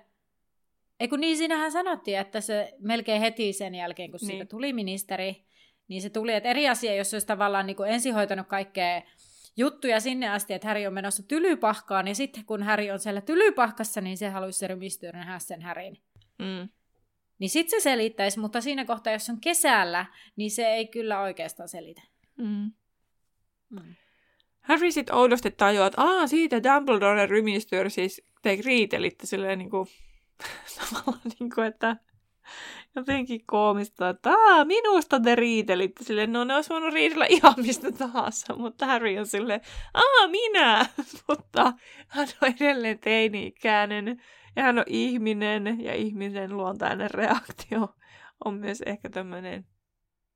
ei kun niin, siinähän sanottiin, että se melkein heti sen jälkeen, kun niin. siitä tuli ministeri, niin se tuli, että eri asia, jos olisi tavallaan niin kuin ensihoitanut kaikkea juttuja sinne asti, että Häri on menossa tylypahkaan, ja sitten kun Häri on siellä tylypahkassa, niin se haluaisi se rymistyä nähdä sen Härin. Mm. Niin sitten se selittäisi, mutta siinä kohtaa, jos on kesällä, niin se ei kyllä oikeastaan selitä. Mm. Mm. Harry sitten oudosti tajuaa, että Aa, siitä Dumbledore rymistyö siis te riitelitte silleen niin kuin Niin kuin, että jotenkin koomista, että minusta te riitelitte. sille, no ne olisi voinut riidellä ihan mistä tahansa, mutta Harry on sille, aa minä, mutta hän on edelleen teini-ikäinen Ja hän on ihminen ja ihmisen luontainen reaktio on myös ehkä tämmöinen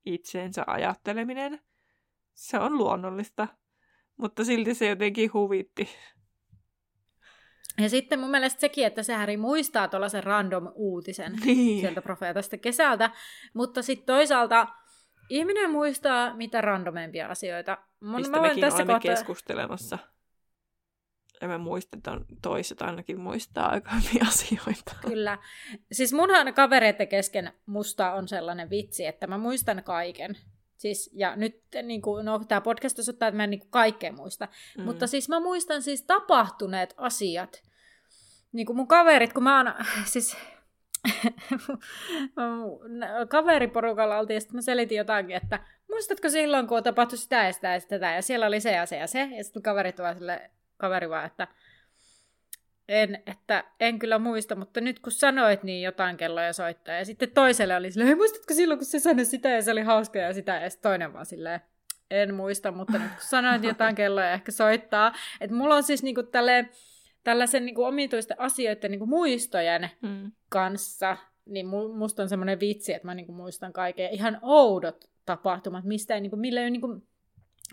itseensä ajatteleminen. Se on luonnollista, mutta silti se jotenkin huvitti. Ja sitten mun mielestä sekin, että se Häri muistaa tuollaisen random uutisen Niin. sieltä profeetasta kesältä, mutta sitten toisaalta ihminen muistaa mitä randomempia asioita. Mun, Mistä mä mekin tässä olemme kohtaa- keskustelemassa. Ja että on- toiset ainakin muistaa aika hyviä asioita. Kyllä. Siis munhan kavereiden kesken musta on sellainen vitsi, että mä muistan kaiken. Siis, ja nyt niin kuin, no, tämä podcast osoittaa, että mä en niin kuin, kaikkea muista. Mm. Mutta siis mä muistan siis tapahtuneet asiat. Niin kuin mun kaverit, kun mä oon, siis kaveriporukalla oltiin, ja sitten mä selitin jotakin, että muistatko silloin, kun tapahtui sitä ja sitä ja sitä, ja siellä oli se ja se ja se, ja sitten kaverit vaan sille, kaveri vaan, että en, että en kyllä muista, mutta nyt kun sanoit, niin jotain kelloja soittaa. Ja sitten toiselle oli silleen, "Hei, muistatko silloin, kun se sanoi sitä ja se oli hauska ja sitä. Ja toinen vaan silleen, en muista, mutta nyt kun sanoit jotain kelloja ehkä soittaa. Että mulla on siis niinku tälleen, tällaisen niinku omituisten asioiden niinku muistojen Mm. kanssa, niin mu- musta on semmoinen vitsi, että mä niinku muistan kaiken. Ihan oudot tapahtumat, mistä ei, niinku, millä ei ole niinku,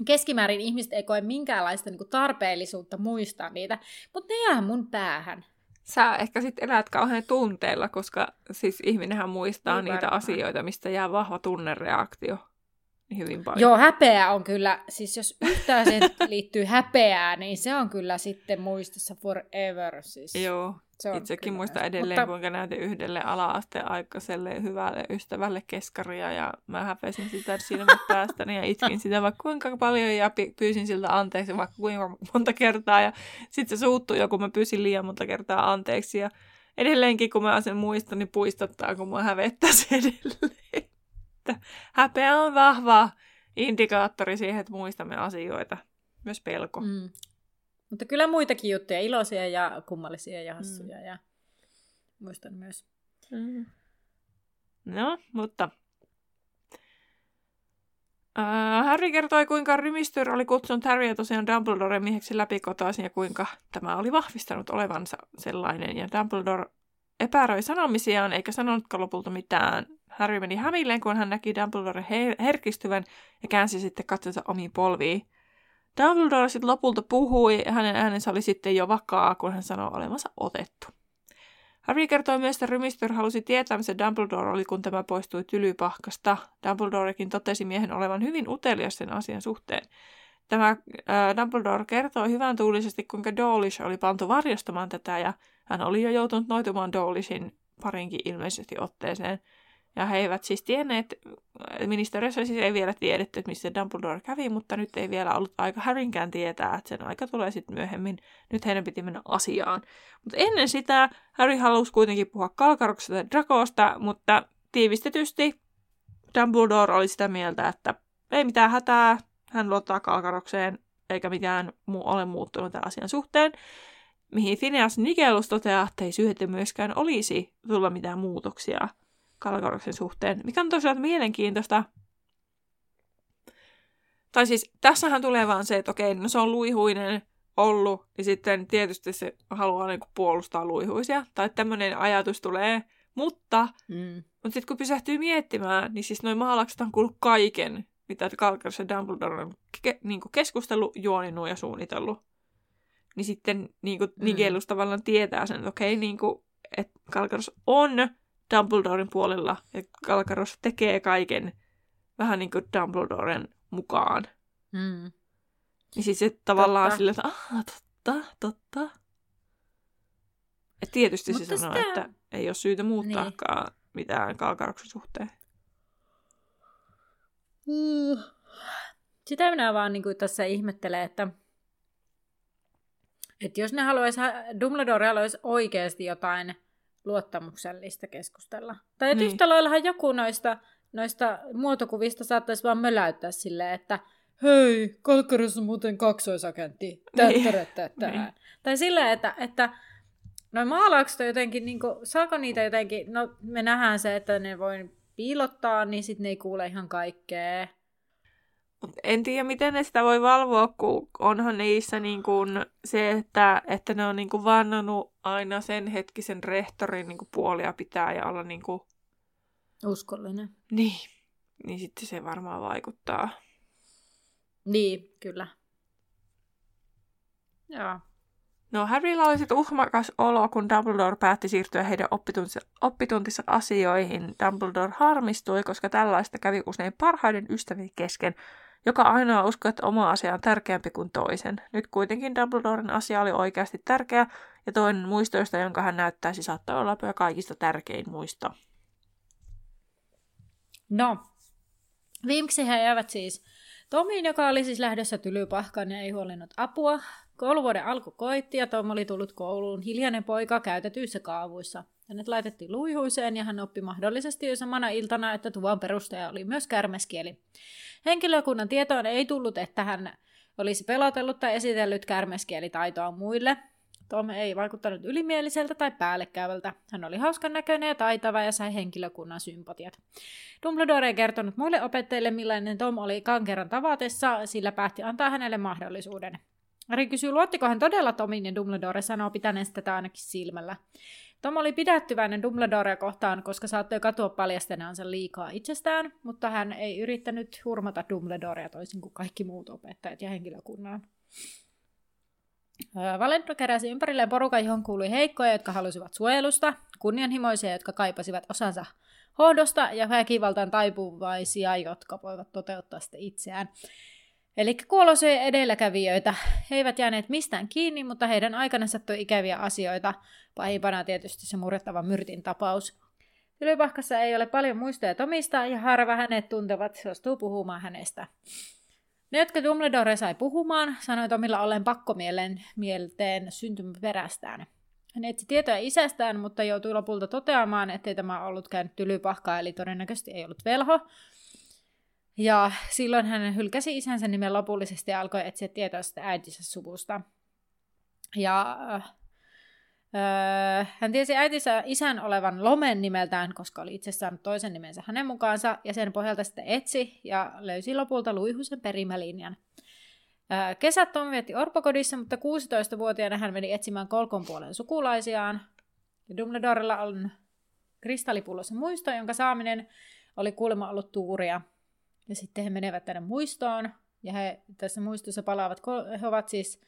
keskimäärin ihmiset ei koe minkäänlaista niinku tarpeellisuutta muistaa niitä, mutta ne jää mun päähän. Sä ehkä sitten elät kauhean tunteella, koska siis ihminenhän muistaa Niin niitä varmaan. asioita, mistä jää vahva tunnereaktio niin hyvin paljon. Joo, häpeä on kyllä, siis jos yhtään se liittyy häpeään, niin se on kyllä sitten muistissa forever. Siis Joo. Se on Itsekin kyllä. muistan edelleen, Mutta, kuinka näytin yhdelle ala-asteen aikaiselle hyvälle ystävälle keskaria ja mä häpesin sitä silmät päästäni ja itkin sitä vaikka kuinka paljon ja pyysin siltä anteeksi vaikka kuinka monta kertaa ja sitten se suuttui joku, mä pyysin liian monta kertaa anteeksi ja edelleenkin kun mä sen muistan, niin puistottaa, kun mä hävettää se edelleen. Häpeä on vahva indikaattori siihen, että muistamme asioita. Myös pelko. mm. Mutta kyllä muitakin juttuja, iloisia ja kummallisia ja hassuja. Mm. Ja muistan myös. Mm. No, mutta... Äh, Harry kertoi, kuinka Rymistyr oli kutsunut Harryä tosiaan Dumbledoren mieheksi läpikotaisin ja kuinka tämä oli vahvistanut olevansa sellainen. Ja Dumbledore epäröi sanomisiaan eikä sanonutkaan lopulta mitään. Harry meni hämilleen, kun hän näki Dumbledoren her- herkistyvän ja käänsi sitten katsonsa omiin polviin. Dumbledore sitten lopulta puhui hänen äänensä oli sitten jo vakaa, kun hän sanoi olevansa otettu. Harry kertoi myös, että Rymistyr halusi tietää, missä Dumbledore oli, kun tämä poistui tylypahkasta. Dumbledorekin totesi miehen olevan hyvin utelias sen asian suhteen. Tämä äh, Dumbledore kertoi hyvän tuulisesti, kuinka Dawlish oli pantu varjostamaan tätä, ja hän oli jo joutunut noitumaan Dawlishin parinkin ilmeisesti otteeseen. Ja he eivät siis tienneet, ministeriössä siis ei vielä tiedetty, että missä Dumbledore kävi, mutta nyt ei vielä ollut aika Harrynkään tietää, että sen aika tulee sitten myöhemmin. Nyt heidän piti mennä asiaan. Mutta ennen sitä Harry halusi kuitenkin puhua Kalkaroksesta ja Drakosta, mutta tiivistetysti Dumbledore oli sitä mieltä, että ei mitään hätää, hän luottaa Kalkarokseen, eikä mitään muu ole muuttunut tämän asian suhteen. Mihin Phineas Nigelus toteaa, että ei syytä myöskään olisi tulla mitään muutoksia Kalkaroksen suhteen, mikä on tosiaan mielenkiintoista. Tai siis tässähän tulee vaan se, että okei, no se on luihuinen ollut, niin sitten tietysti se haluaa niinku puolustaa luihuisia. Tai tämmöinen ajatus tulee, mutta, Mm. mutta sitten kun pysähtyy miettimään, niin siis noin maalaukset on kuullut kaiken, mitä Kalkaros ja Dumbledore on ke- niinku keskustellut, juoninut ja suunnitellut. Niin sitten niinku Mm. Nigelus tavallaan tietää sen, että okei, niinku, että Kalkaros on Dumbledoren puolella, ja Kalkaros tekee kaiken vähän niin kuin Dumbledoren mukaan. Mm. Niin siis se tavallaan Totta. sillä, että ah, totta, totta. Et tietysti Mutta se sanoo, sitä- että ei ole syytä muuttaakaan niin. mitään Kalkaroksen suhteen. Mm. Sitä minä vaan niin kuin tässä ihmettelen, että, että jos ne haluaisi, Dumbledore haluaisi oikeasti jotain luottamuksellista keskustella. Tai että Niin. yhtä laillahan joku noista, noista muotokuvista saattaisi vaan möläyttää silleen, että hei, Kalkkaros on muuten kaksoisagentti. Niin. Niin. Tai silleen, että, että noin maalaukset on jotenkin, niin kuin, saako niitä jotenkin, no me nähdään se, että ne voi piilottaa, niin sitten ne ei kuule ihan kaikkea. En tiedä, miten ne sitä voi valvoa, kun onhan niissä niin kuin se, että, että ne on niin kuin vannonut aina sen hetkisen rehtorin niin kuin puolia pitää ja olla niin kuin... Uskollinen. Niin. Niin sitten se varmaan vaikuttaa. Niin, kyllä. Joo. No Harrylla oli sitten uhmakas olo, kun Dumbledore päätti siirtyä heidän oppituntinsa, oppituntinsa asioihin. Dumbledore harmistui, koska tällaista kävi usein parhaiden ystävien kesken, joka ainoa uskoi, että oma asia on tärkeämpi kuin toisen. Nyt kuitenkin Dumbledoren asia oli oikeasti tärkeä, ja toinen muistoista, jonka hän näyttäisi, saattaa olla kaikista tärkein muisto. No, viimeksi he jäävät siis Tomiin, joka oli siis lähdössä tylypahkaan ja ei huolinnut apua. Kouluvuoden alku koitti ja Tom oli tullut kouluun hiljainen poika käytetyissä kaavuissa. Hänet laitettiin luihuiseen ja hän oppi mahdollisesti jo samana iltana, että tuvan perustaja oli myös kärmeskieli. Henkilökunnan tietoon ei tullut, että hän olisi pelotellut tai esitellyt kärmeskielitaitoa muille. Tom ei vaikuttanut ylimieliseltä tai päällekäyvältä. Hän oli hauskan näköinen ja taitava ja sai henkilökunnan sympatiat. Dumbledore ei kertonut muille opettajille, millainen Tom oli kankeran tavatessa, sillä päätti antaa hänelle mahdollisuuden. Harry kysyy, luottiko hän todella Tomin ja Dumbledore sanoo pitäneensä tätä ainakin silmällä. Tom oli pidättyväinen Dumbledorea kohtaan, koska saattoi katua paljastaneansa liikaa itsestään, mutta hän ei yrittänyt hurmata Dumbledorea toisin kuin kaikki muut opettajat ja henkilökunnan. Valento keräsi ympärilleen porukan, johon kuului heikkoja, jotka halusivat suojelusta, kunnianhimoisia, jotka kaipasivat osansa hohdosta ja väkivaltaan taipuvaisia, jotka voivat toteuttaa sitä itseään. Eli kuoloisia edelläkävijöitä. He eivät jääneet mistään kiinni, mutta heidän aikana sattui ikäviä asioita. Pahimpana tietysti se murrettava myrtin tapaus. Ylipahkassa ei ole paljon muistoja Tomista ja harva hänet tuntevat suostuu puhumaan hänestä. Ne, jotka Dumbledore sai puhumaan, sanoi Tomilla ollen pakkomielen mielteen syntymäperästään. Hän etsi tietoja isästään, mutta joutui lopulta toteamaan, ettei tämä ollut käynyt tylypahkaa, eli todennäköisesti ei ollut velho. Ja silloin hän hylkäsi isänsä nimen lopullisesti ja alkoi etsiä tietoa sitä äitinsä suvusta. Ja Öö, hän tiesi äitinsä isän olevan Lomen nimeltään, koska oli itse saanut toisen nimensä hänen mukaansa, ja sen pohjalta sitten etsi ja löysi lopulta Luihusen perimälinjan. Öö, kesät Tom vietti orpokodissa, mutta 16-vuotiaana hän meni etsimään kolkon puolen sukulaisiaan. Ja Dumbledorella on kristallipullossa muisto, jonka saaminen oli kuulemma ollut tuuria. Ja sitten he menevät tänne muistoon, ja he tässä muistossa palaavat, he ovat siis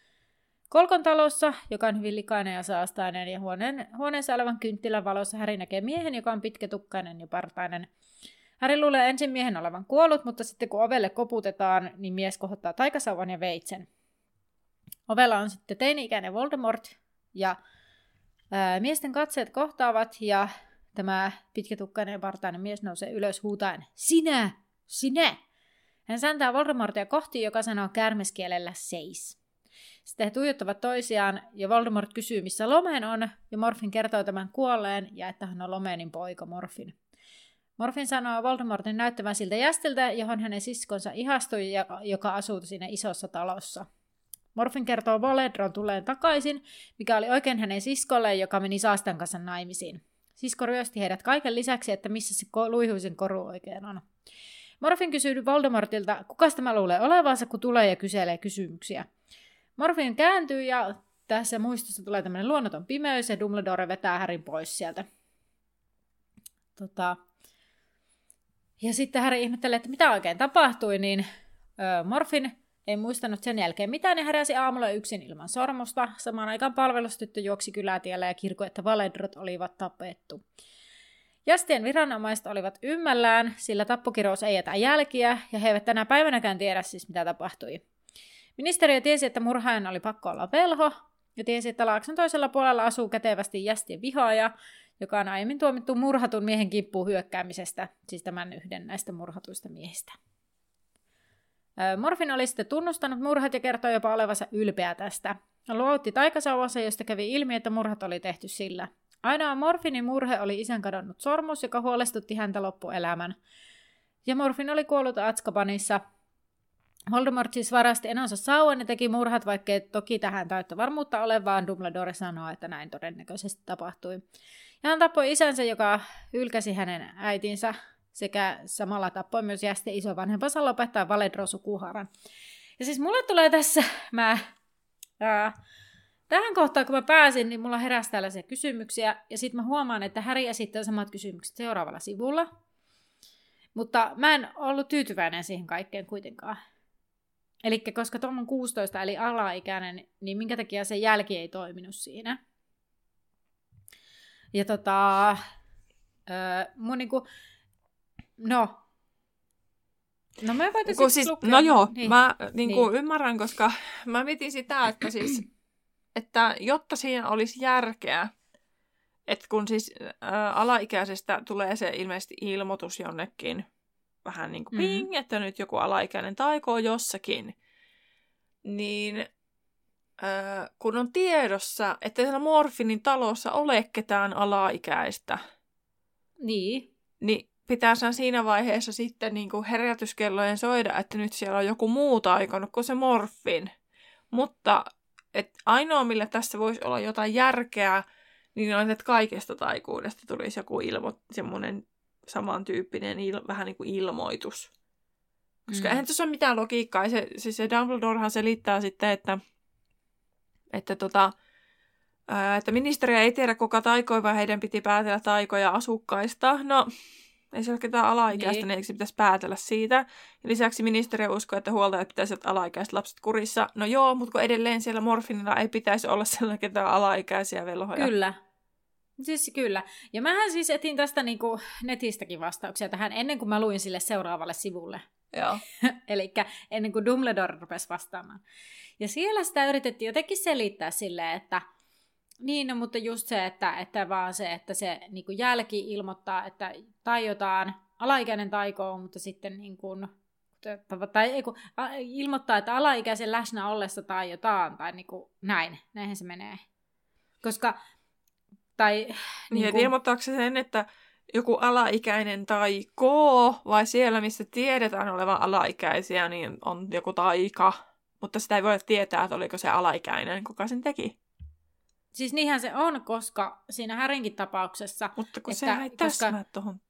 Kolkon talossa, joka on hyvin likainen ja saastainen, ja huoneen, huoneessa olevan kynttilän valossa Häri näkee miehen, joka on pitkätukkainen ja partainen. Häri luulee ensin miehen olevan kuollut, mutta sitten kun ovelle koputetaan, niin mies kohottaa taikasauvan ja veitsen. Ovella on sitten teini-ikäinen Voldemort, ja ää, miesten katseet kohtaavat, ja tämä pitkätukkainen ja partainen mies nousee ylös huutaen, Sinä! Sinä! Hän säntää Voldemortia kohti, joka sanoo kärmeskielellä seis. Sitten he tuijottavat toisiaan ja Voldemort kysyy, missä Lomen on, ja Morfin kertoo tämän kuolleen ja että hän on Lomenin poika Morfin. Morfin sanoo Voldemortin näyttävän siltä jästiltä, johon hänen siskonsa ihastui ja joka asuu siinä isossa talossa. Morfin kertoo Voledron tulleen takaisin, mikä oli oikein hänen siskolle, joka meni Saastan kanssa naimisiin. Sisko ryösti heidät kaiken lisäksi, että missä se luihuisen koru oikein on. Morfin kysyy Voldemortilta, kuka tämä luulee olevansa, kun tulee ja kyselee kysymyksiä. Morfin kääntyy ja tässä muistossa tulee tämmöinen luonnoton pimeys ja Dumbledore vetää Härin pois sieltä. Tota, ja sitten Harry ihmettelee, että mitä oikein tapahtui, niin Morfin ei muistanut sen jälkeen mitään ja heräsi aamulla yksin ilman sormusta. Samaan aikaan palvelustyttö juoksi kylätiellä ja kirkoi, että Valedrot olivat tapettu. Jastien viranomaiset olivat ymmällään, sillä tappokirous ei jätä jälkiä, ja he eivät tänä päivänäkään tiedä siis, mitä tapahtui. Ministeriö tiesi, että murhaajan oli pakko olla velho, ja tiesi, että Laakson toisella puolella asuu kätevästi jästien vihaaja, joka on aiemmin tuomittu murhatun miehen kimppuun hyökkäämisestä, siis tämän yhden näistä murhatuista miehistä. Morfin oli sitten tunnustanut murhat ja kertoi jopa olevansa ylpeä tästä. Hän luovutti taikasauvassa, josta kävi ilmi, että murhat oli tehty sillä. Ainoa Morfinin murhe oli isän kadonnut sormus, joka huolestutti häntä loppuelämän. Ja Morfin oli kuollut Atskabanissa Voldemort siis varasti enonsa sauvan ja teki murhat, vaikkei toki tähän täyttä varmuutta ole, vaan Dumbledore sanoi, että näin todennäköisesti tapahtui. Ja hän tappoi isänsä, joka ylkäsi hänen äitinsä. sekä samalla tappoi myös jästen isovanhempansa lopettaa Valedro sukuharan. Ja siis mulle tulee tässä, mä, ää, tähän kohtaan kun mä pääsin, niin mulla heräsi tällaisia kysymyksiä, ja sitten mä huomaan, että Häri esittää samat kysymykset seuraavalla sivulla. Mutta mä en ollut tyytyväinen siihen kaikkeen kuitenkaan. Eli koska Tom on 16 eli alaikäinen, niin minkä takia se jälki ei toiminut siinä. Ja tota, öö, mun niinku, no, No mä voitaisiin siis, lukea. No joo, niin. mä niin kuin Niin. ymmärrän, koska mä mietin sitä, että siis, että jotta siinä olisi järkeä, että kun siis ä, alaikäisestä tulee se ilmeisesti ilmoitus jonnekin, vähän niin kuin Mm. ping, että nyt joku alaikäinen taikoo jossakin, niin ä, kun on tiedossa, että siellä Morfinin talossa ole ketään alaikäistä, Niin, niin pitää sen siinä vaiheessa sitten niin kuin herätyskellojen soida, että nyt siellä on joku muu taikonut kuin se morfin. Mutta et ainoa, millä tässä voisi olla jotain järkeä, niin on, että kaikesta taikuudesta tulisi joku ilmo, semmoinen samantyyppinen il, vähän niin kuin ilmoitus. Koska Mm. mm. eihän tuossa ole mitään logiikkaa. Se, siis se Dumbledorehan selittää sitten, että, että, tota, ää, että ministeriö ei tiedä, kuka taikoi, vaan heidän piti päätellä taikoja asukkaista. No, ei se ole ketään alaikäistä, Niin. niin eikö se pitäisi päätellä siitä? Ja lisäksi ministeriö uskoo, että huoltajat pitäisi olla alaikäiset lapset kurissa. No joo, mutta kun edelleen siellä morfinilla ei pitäisi olla sellainen ketään alaikäisiä velhoja. kyllä. Siis kyllä. Ja mähän siis etin tästä niinku netistäkin vastauksia tähän ennen kuin mä luin sille seuraavalle sivulle. Joo. Eli ennen kuin Dumbledore rupesi vastaamaan. Ja siellä sitä yritettiin jotenkin selittää silleen, että niin, no, mutta just se, että, että vaan se, että se niin kuin jälki ilmoittaa, että taiotaan, alaikäinen taikoo, mutta sitten niin kuin, tai ei, kun, ilmoittaa, että alaikäisen läsnä ollessa taiotaan, tai niin kuin, näin, näinhän se menee. Koska, tai Niin, niin että ilmoittaako se sen, että joku alaikäinen taikoo, vai siellä, missä tiedetään olevan alaikäisiä, niin on joku taika. Mutta sitä ei voi tietää, että oliko se alaikäinen, kuka sen teki. Siis niinhän se on, koska siinä Härinkin tapauksessa Mutta kun Että- sehän ei koska- täsmää tuohon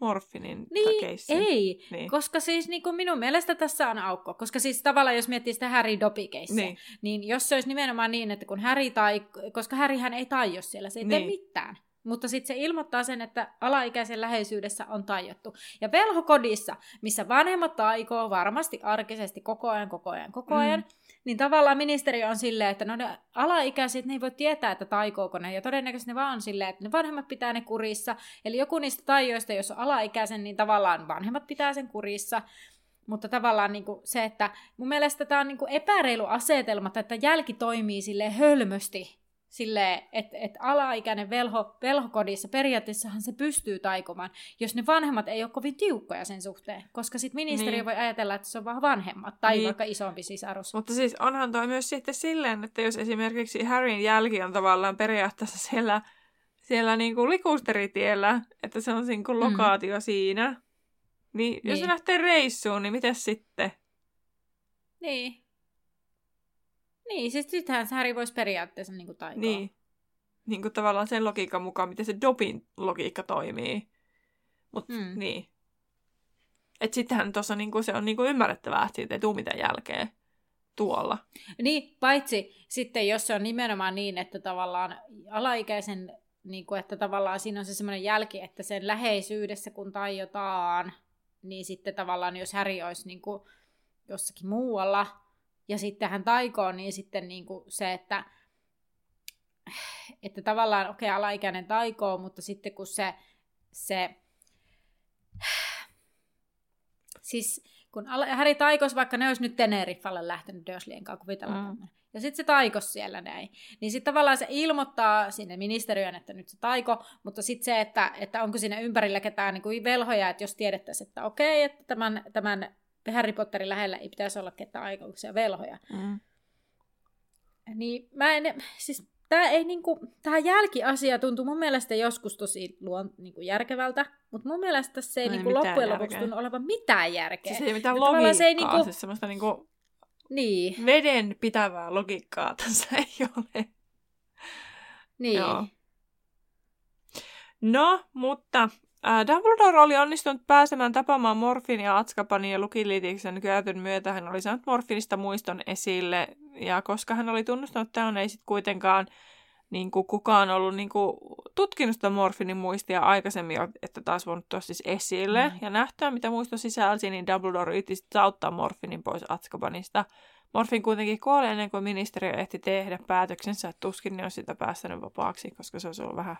morfinin Niin, ei, Niin. koska siis niin kuin minun mielestä tässä on aukko. Koska siis tavallaan jos miettii sitä Harry Dopikeissiä, Niin. niin. jos se olisi nimenomaan niin, että kun Harry tai, koska Harryhän ei taio siellä, se ei niin. tee mitään. Mutta sitten se ilmoittaa sen, että alaikäisen läheisyydessä on tajottu. Ja velhokodissa, missä vanhemmat taikoo varmasti arkisesti koko ajan, koko ajan, koko Mm. ajan, mm. Niin tavallaan ministeri on silleen, että no ne alaikäiset, ne ei voi tietää, että taikooko ne. Ja todennäköisesti ne vaan on silleen, että ne vanhemmat pitää ne kurissa. Eli joku niistä taijoista, jos on alaikäisen, niin tavallaan vanhemmat pitää sen kurissa. Mutta tavallaan niin kuin se, että mun mielestä tämä on niin kuin epäreilu asetelma, että jälki toimii sille hölmösti. Silleen, että et alaikäinen velho, velhokodissa periaatteessahan se pystyy taikomaan, jos ne vanhemmat ei ole kovin tiukkoja sen suhteen. Koska sitten ministeriö Niin. niin. voi ajatella, että se on vaan vanhemmat tai Niin. niin. vaikka isompi sisarus. Mutta siis onhan toi myös sitten silleen, että jos esimerkiksi Harryn jälki on tavallaan periaatteessa siellä, siellä niin kuin likusteritiellä, että se on niin kuin Mm. lokaatio siinä, niin, jos se Niin. lähtee reissuun, niin miten sitten? Niin. Niin, siis sittenhän se Harry voisi periaatteessa niin kuin taikoa. Niin. Niin kuin tavallaan sen logiikan mukaan, miten se Dobin logiikka toimii. Mut Mm. niin. Et sittenhän tuossa niinku, se on niinku ymmärrettävää, että siitä ei tule mitään jälkeä tuolla. Niin, paitsi sitten jos se on nimenomaan niin, että tavallaan alaikäisen, niin kuin, että tavallaan siinä on se semmoinen jälki, että sen läheisyydessä kun taiotaan, niin sitten tavallaan jos Häri olisi niin kuin jossakin muualla, ja sitten hän taikoo, niin sitten niin kuin se, että, että tavallaan okei, okay, alaikäinen taikoo, mutta sitten kun se, se siis kun Häri taikos, vaikka ne olisi nyt Teneriffalle lähtenyt Dursley'n kanssa kuvitella Mm. Ja sitten se taikos siellä näin. Niin sitten tavallaan se ilmoittaa sinne ministeriöön, että nyt se taiko, mutta sitten se, että, että onko siinä ympärillä ketään niin kuin velhoja, että jos tiedettäisiin, että okei, että tämän, tämän Harry Potterin lähellä ei pitäisi olla ketään aikuisia velhoja. Mm. Niin mä en, siis tämä ei niinku, tämä jälkiasia tuntuu mun mielestä joskus tosi luon, niinku järkevältä, mutta mun mielestä se ei, Ei niinku loppujen lopuksi järkeä. tunnu olevan mitään järkeä. Siis ei mitään tavallaan logiikkaa, se ei niinku- siis semmoista niinku Niin, veden pitävää logiikkaa tässä ei ole. niin. Joo. No, mutta Dumbledore oli onnistunut pääsemään tapaamaan Morfin ja Atskapanin ja Lukiliitiksen käytön myötä. Hän oli saanut Morfinista muiston esille, ja koska hän oli tunnustanut tämän, ei sitten kuitenkaan niin kuin kukaan ollut niin kuin, tutkinut sitä morfinin muistia aikaisemmin, että taas voinut tuossa siis esille. Mm. Ja nähtyä, mitä muisto sisälsi, niin Dumbledore yritti auttaa morfinin pois Atskabanista. Morfin kuitenkin kuoli ennen kuin ministeriö ehti tehdä päätöksensä, että tuskin ne on sitä päästänyt vapaaksi, koska se olisi ollut vähän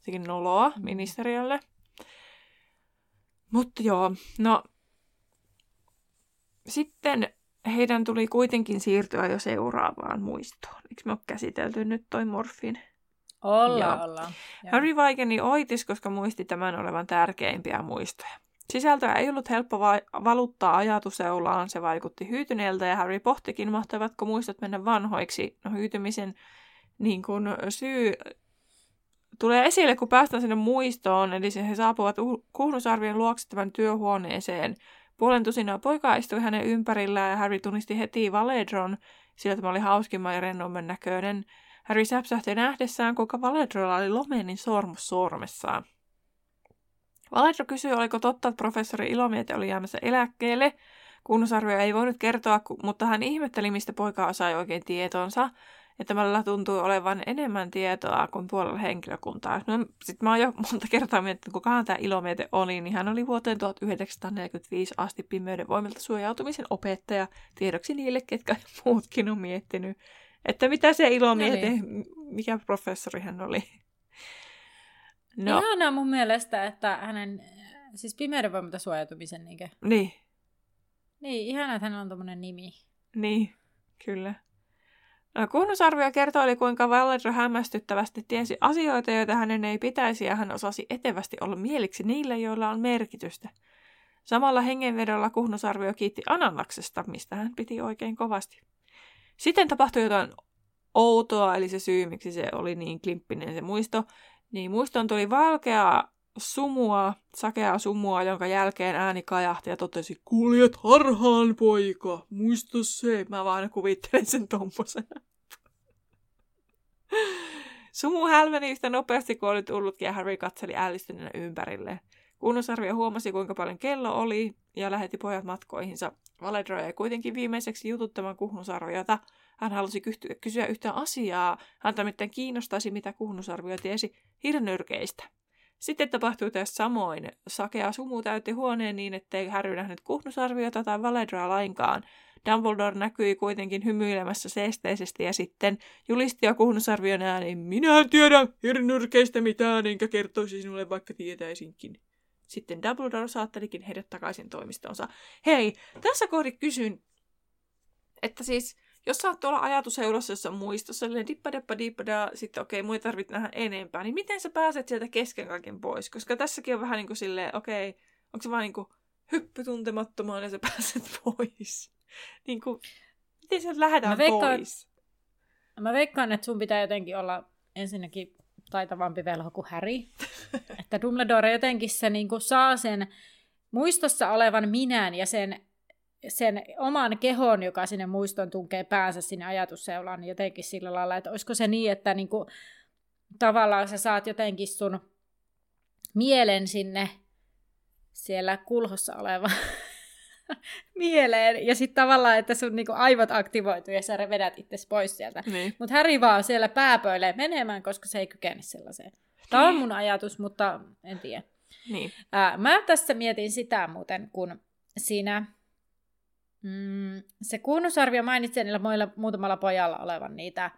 sekin noloa mm. ministeriölle. Mutta joo, no sitten heidän tuli kuitenkin siirtyä jo seuraavaan muistoon. Eikö me ole käsitelty nyt toi morfin? Ollaan, ollaan. Harry vaikeni oitis, koska muisti tämän olevan tärkeimpiä muistoja. Sisältöä ei ollut helppo va- valuttaa ajatuseulaan, se vaikutti hyytyneeltä ja Harry pohtikin, mahtavatko muistot mennä vanhoiksi. No hyytymisen niin kun, syy tulee esille, kun päästään sinne muistoon, eli he saapuvat Kuhnusarvien luokse tämän työhuoneeseen. Puolen tusinaa poikaa istui hänen ympärillään ja Harry tunnisti heti Valedron, sillä tämä oli hauskimman ja rennommen näköinen. Harry säpsähti nähdessään, kuinka Valedrolla oli Lomenin sormus sormessaan. Valedro kysyi, oliko totta, että professori Ilomiete oli jäämässä eläkkeelle. Kunnusarvio ei voinut kertoa, mutta hän ihmetteli, mistä poika sai oikein tietonsa että tällä tuntuu olevan enemmän tietoa kuin puolella henkilökuntaa. No, Sitten mä oon jo monta kertaa miettinyt, kuka tämä ilomiete oli, niin hän oli vuoteen 1945 asti pimeyden voimilta suojautumisen opettaja tiedoksi niille, ketkä muutkin on miettinyt, että mitä se ilomiete, no niin. mikä professori hän oli. No. Ihanaa mun mielestä, että hänen, siis pimeyden voimilta suojautumisen, niinkö? Niin. Niin, ihanaa, että hänellä on tommonen nimi. Niin, kyllä. Kunnusarvio kertoi, kuinka Valedro hämmästyttävästi tiesi asioita, joita hänen ei pitäisi, ja hän osasi etevästi olla mieliksi niille, joilla on merkitystä. Samalla hengenvedolla kuhnusarvio kiitti Anannaksesta, mistä hän piti oikein kovasti. Sitten tapahtui jotain outoa, eli se syy, miksi se oli niin klimppinen se muisto, niin muistoon tuli valkea sumua, sakeaa sumua, jonka jälkeen ääni kajahti ja totesi, kuljet harhaan, poika, muista se. Mä vaan kuvittelen sen tommosena. Sumu hälveni yhtä nopeasti kuin oli tullutkin ja Harry katseli ällistyneenä ympärilleen. Kunnosarvio huomasi, kuinka paljon kello oli ja lähetti pojat matkoihinsa. Valedro ei kuitenkin viimeiseksi jututtamaan kuhnusarviota. Hän halusi kysyä yhtä asiaa. Häntä nimittäin kiinnostaisi, mitä kuhnusarvio tiesi hirnyrkeistä. Sitten tapahtui tässä samoin. Sakea sumu täytti huoneen niin, ettei Harry nähnyt kuhnusarviota tai Valedroa lainkaan. Dumbledore näkyi kuitenkin hymyilemässä seesteisesti ja sitten julisti jo kuhnusarvion ääni, minä en tiedä hirnyrkeistä mitään, enkä kertoisi sinulle vaikka tietäisinkin. Sitten Dumbledore saattelikin heidät takaisin toimistonsa. Hei, tässä kohdin kysyn, että siis jos sä oot tuolla ajatuseurossa jossain muistossa, silleen dippadeppa dippada, sitten okei, okay, muita tarvitse nähdä enempää, niin miten sä pääset sieltä kesken kaiken pois? Koska tässäkin on vähän niin kuin silleen, okei, okay, onko se vaan niin kuin hyppy tuntemattomaan ja sä pääset pois? niin kuin, miten sieltä lähdetään mä veikkaan, pois? Mä veikkaan, että sun pitää jotenkin olla ensinnäkin taitavampi velho kuin Harry. että Dumbledore jotenkin se niin kuin saa sen muistossa olevan minän ja sen sen oman kehon, joka sinne muiston tunkee päänsä sinne ajatusseulaan, niin jotenkin sillä lailla, että olisiko se niin, että niin kuin, tavallaan sä saat jotenkin sun mielen sinne siellä kulhossa oleva mieleen, ja sitten tavallaan, että sun niinku aivot aktivoituu ja sä vedät itse pois sieltä. Niin. Mutta Häri vaan siellä pääpöilee menemään, koska se ei kykene sellaiseen. Tämä on mun ajatus, mutta en tiedä. Niin. Ää, mä tässä mietin sitä muuten, kun siinä Mm, se kuunnusarvio mainitsi niillä muilla, muutamalla pojalla olevan niitä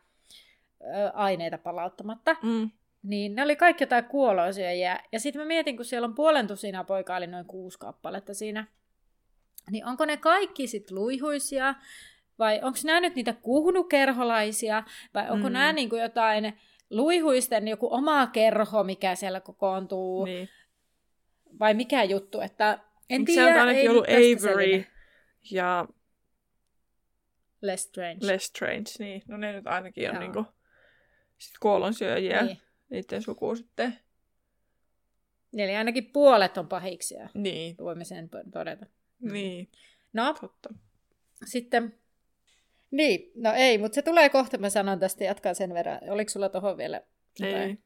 ö, aineita palauttamatta. Mm. Niin ne oli kaikki jotain kuolosyöjiä. Ja sitten mä mietin, kun siellä on puolen tusinaa poikaa, eli noin kuusi kappaletta siinä. Niin onko ne kaikki sitten luihuisia? Vai onko nämä nyt niitä kuhnukerholaisia? Vai onko mm. nämä niin kuin jotain luihuisten joku oma kerho, mikä siellä kokoontuu? Niin. Vai mikä juttu? Että en tiedä. Se on ainakin ollut Avery. Ja... Lestrange. Lestrange, niin. No ne nyt ainakin on Joo. niinku sit kuolonsyöjiä. Niin. Niiden suku sitten. Eli ainakin puolet on pahiksia. Niin. Voimme sen todeta. Niin. No, Totta. sitten... Niin, no ei, mutta se tulee kohta, mä sanon tästä, jatkaa sen verran. Oliko sulla tuohon vielä? Ei.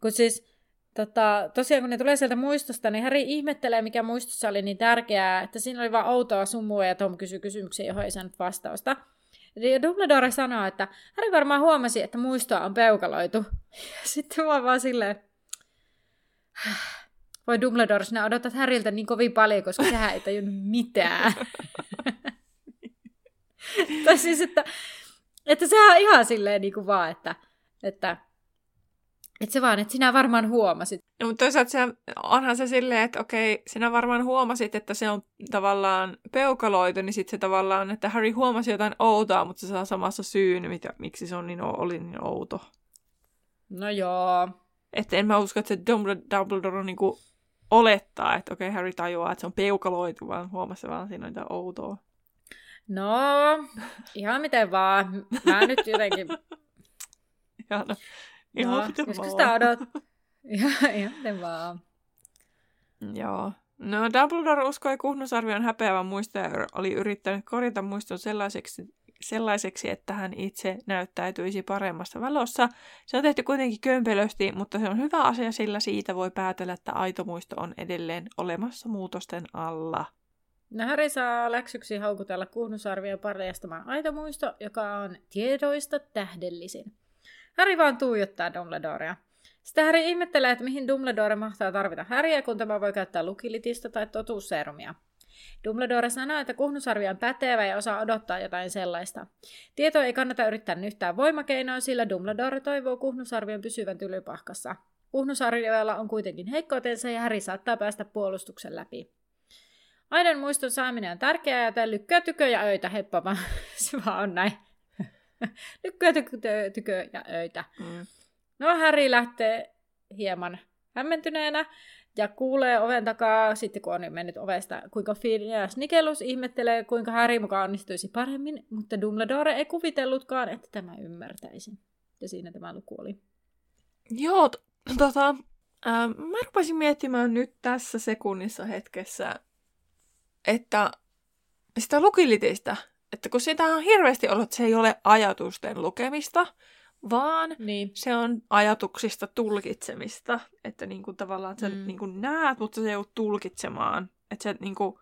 Kun siis tota, tosiaan kun ne tulee sieltä muistosta, niin Harry ihmettelee, mikä muistossa oli niin tärkeää, että siinä oli vaan outoa sumua ja Tom kysyy kysymyksiä, johon ei saanut vastausta. Ja Dumbledore sanoo, että Harry varmaan huomasi, että muistoa on peukaloitu. Ja sitten mä vaan silleen, voi Dumbledore, sinä odotat Harryltä niin kovin paljon, koska sehän ei tajunnut mitään. tai siis, että, että sehän on ihan silleen niin kuin vaan, että, että että se vaan, että sinä varmaan huomasit. No, mutta toisaalta se, onhan se silleen, että okei, sinä varmaan huomasit, että se on tavallaan peukaloitu, niin sitten se tavallaan, että Harry huomasi jotain outoa, mutta se saa samassa syyn, mitä, miksi se on niin, oli niin outo. No joo. Että en mä usko, että se Dumbledore on niinku olettaa, että okei, Harry tajuaa, että se on peukaloitu, vaan huomasi vaan siinä on jotain outoa. No, ihan miten vaan. Mä nyt jotenkin... Ihan, ihan no, miten vaan. odot... miten vaan. Joo. No, Dumbledore uskoi Kuhnusarvion häpeävän muisto ja oli yrittänyt korjata muiston sellaiseksi, sellaiseksi, että hän itse näyttäytyisi paremmassa valossa. Se on tehty kuitenkin kömpelösti, mutta se on hyvä asia, sillä siitä voi päätellä, että aito muisto on edelleen olemassa muutosten alla. No Harry saa läksyksi haukutella kuhnusarvia paljastamaan aito muisto, joka on tiedoista tähdellisin. Harry vaan tuijottaa Dumbledorea. Sitten Harry ihmettelee, että mihin Dumbledore mahtaa tarvita Harryä, kun tämä voi käyttää lukilitistä tai totuusserumia. Dumbledore sanoo, että kuhnusarvi on pätevä ja osaa odottaa jotain sellaista. Tieto ei kannata yrittää yhtään voimakeinoa, sillä Dumbledore toivoo kuhnusarvion pysyvän tylypahkassa. Kuhnusarvioilla on kuitenkin heikkoutensa ja Harry saattaa päästä puolustuksen läpi. Aidon muiston saaminen on tärkeää, joten lykkyä, tykö ja öitä, heppa. Se vaan on näin. lykkyä, tykö, tykö ja öitä. Mm. No Harry lähtee hieman hämmentyneenä ja kuulee oven takaa, sitten kun on mennyt ovesta, kuinka Phineas Nikelus ihmettelee, kuinka Harry mukaan onnistuisi paremmin, mutta Dumbledore ei kuvitellutkaan, että tämä ymmärtäisi. Ja siinä tämä luku oli. Joo, t- tota, äh, mä rupesin miettimään nyt tässä sekunnissa hetkessä, että sitä lukilitistä, että kun sitä on hirveästi ollut, että se ei ole ajatusten lukemista, vaan niin. se on ajatuksista tulkitsemista. Että niin kuin tavallaan sä mm. niin kuin näet, mutta sä joudut tulkitsemaan. Että sä et niin kuin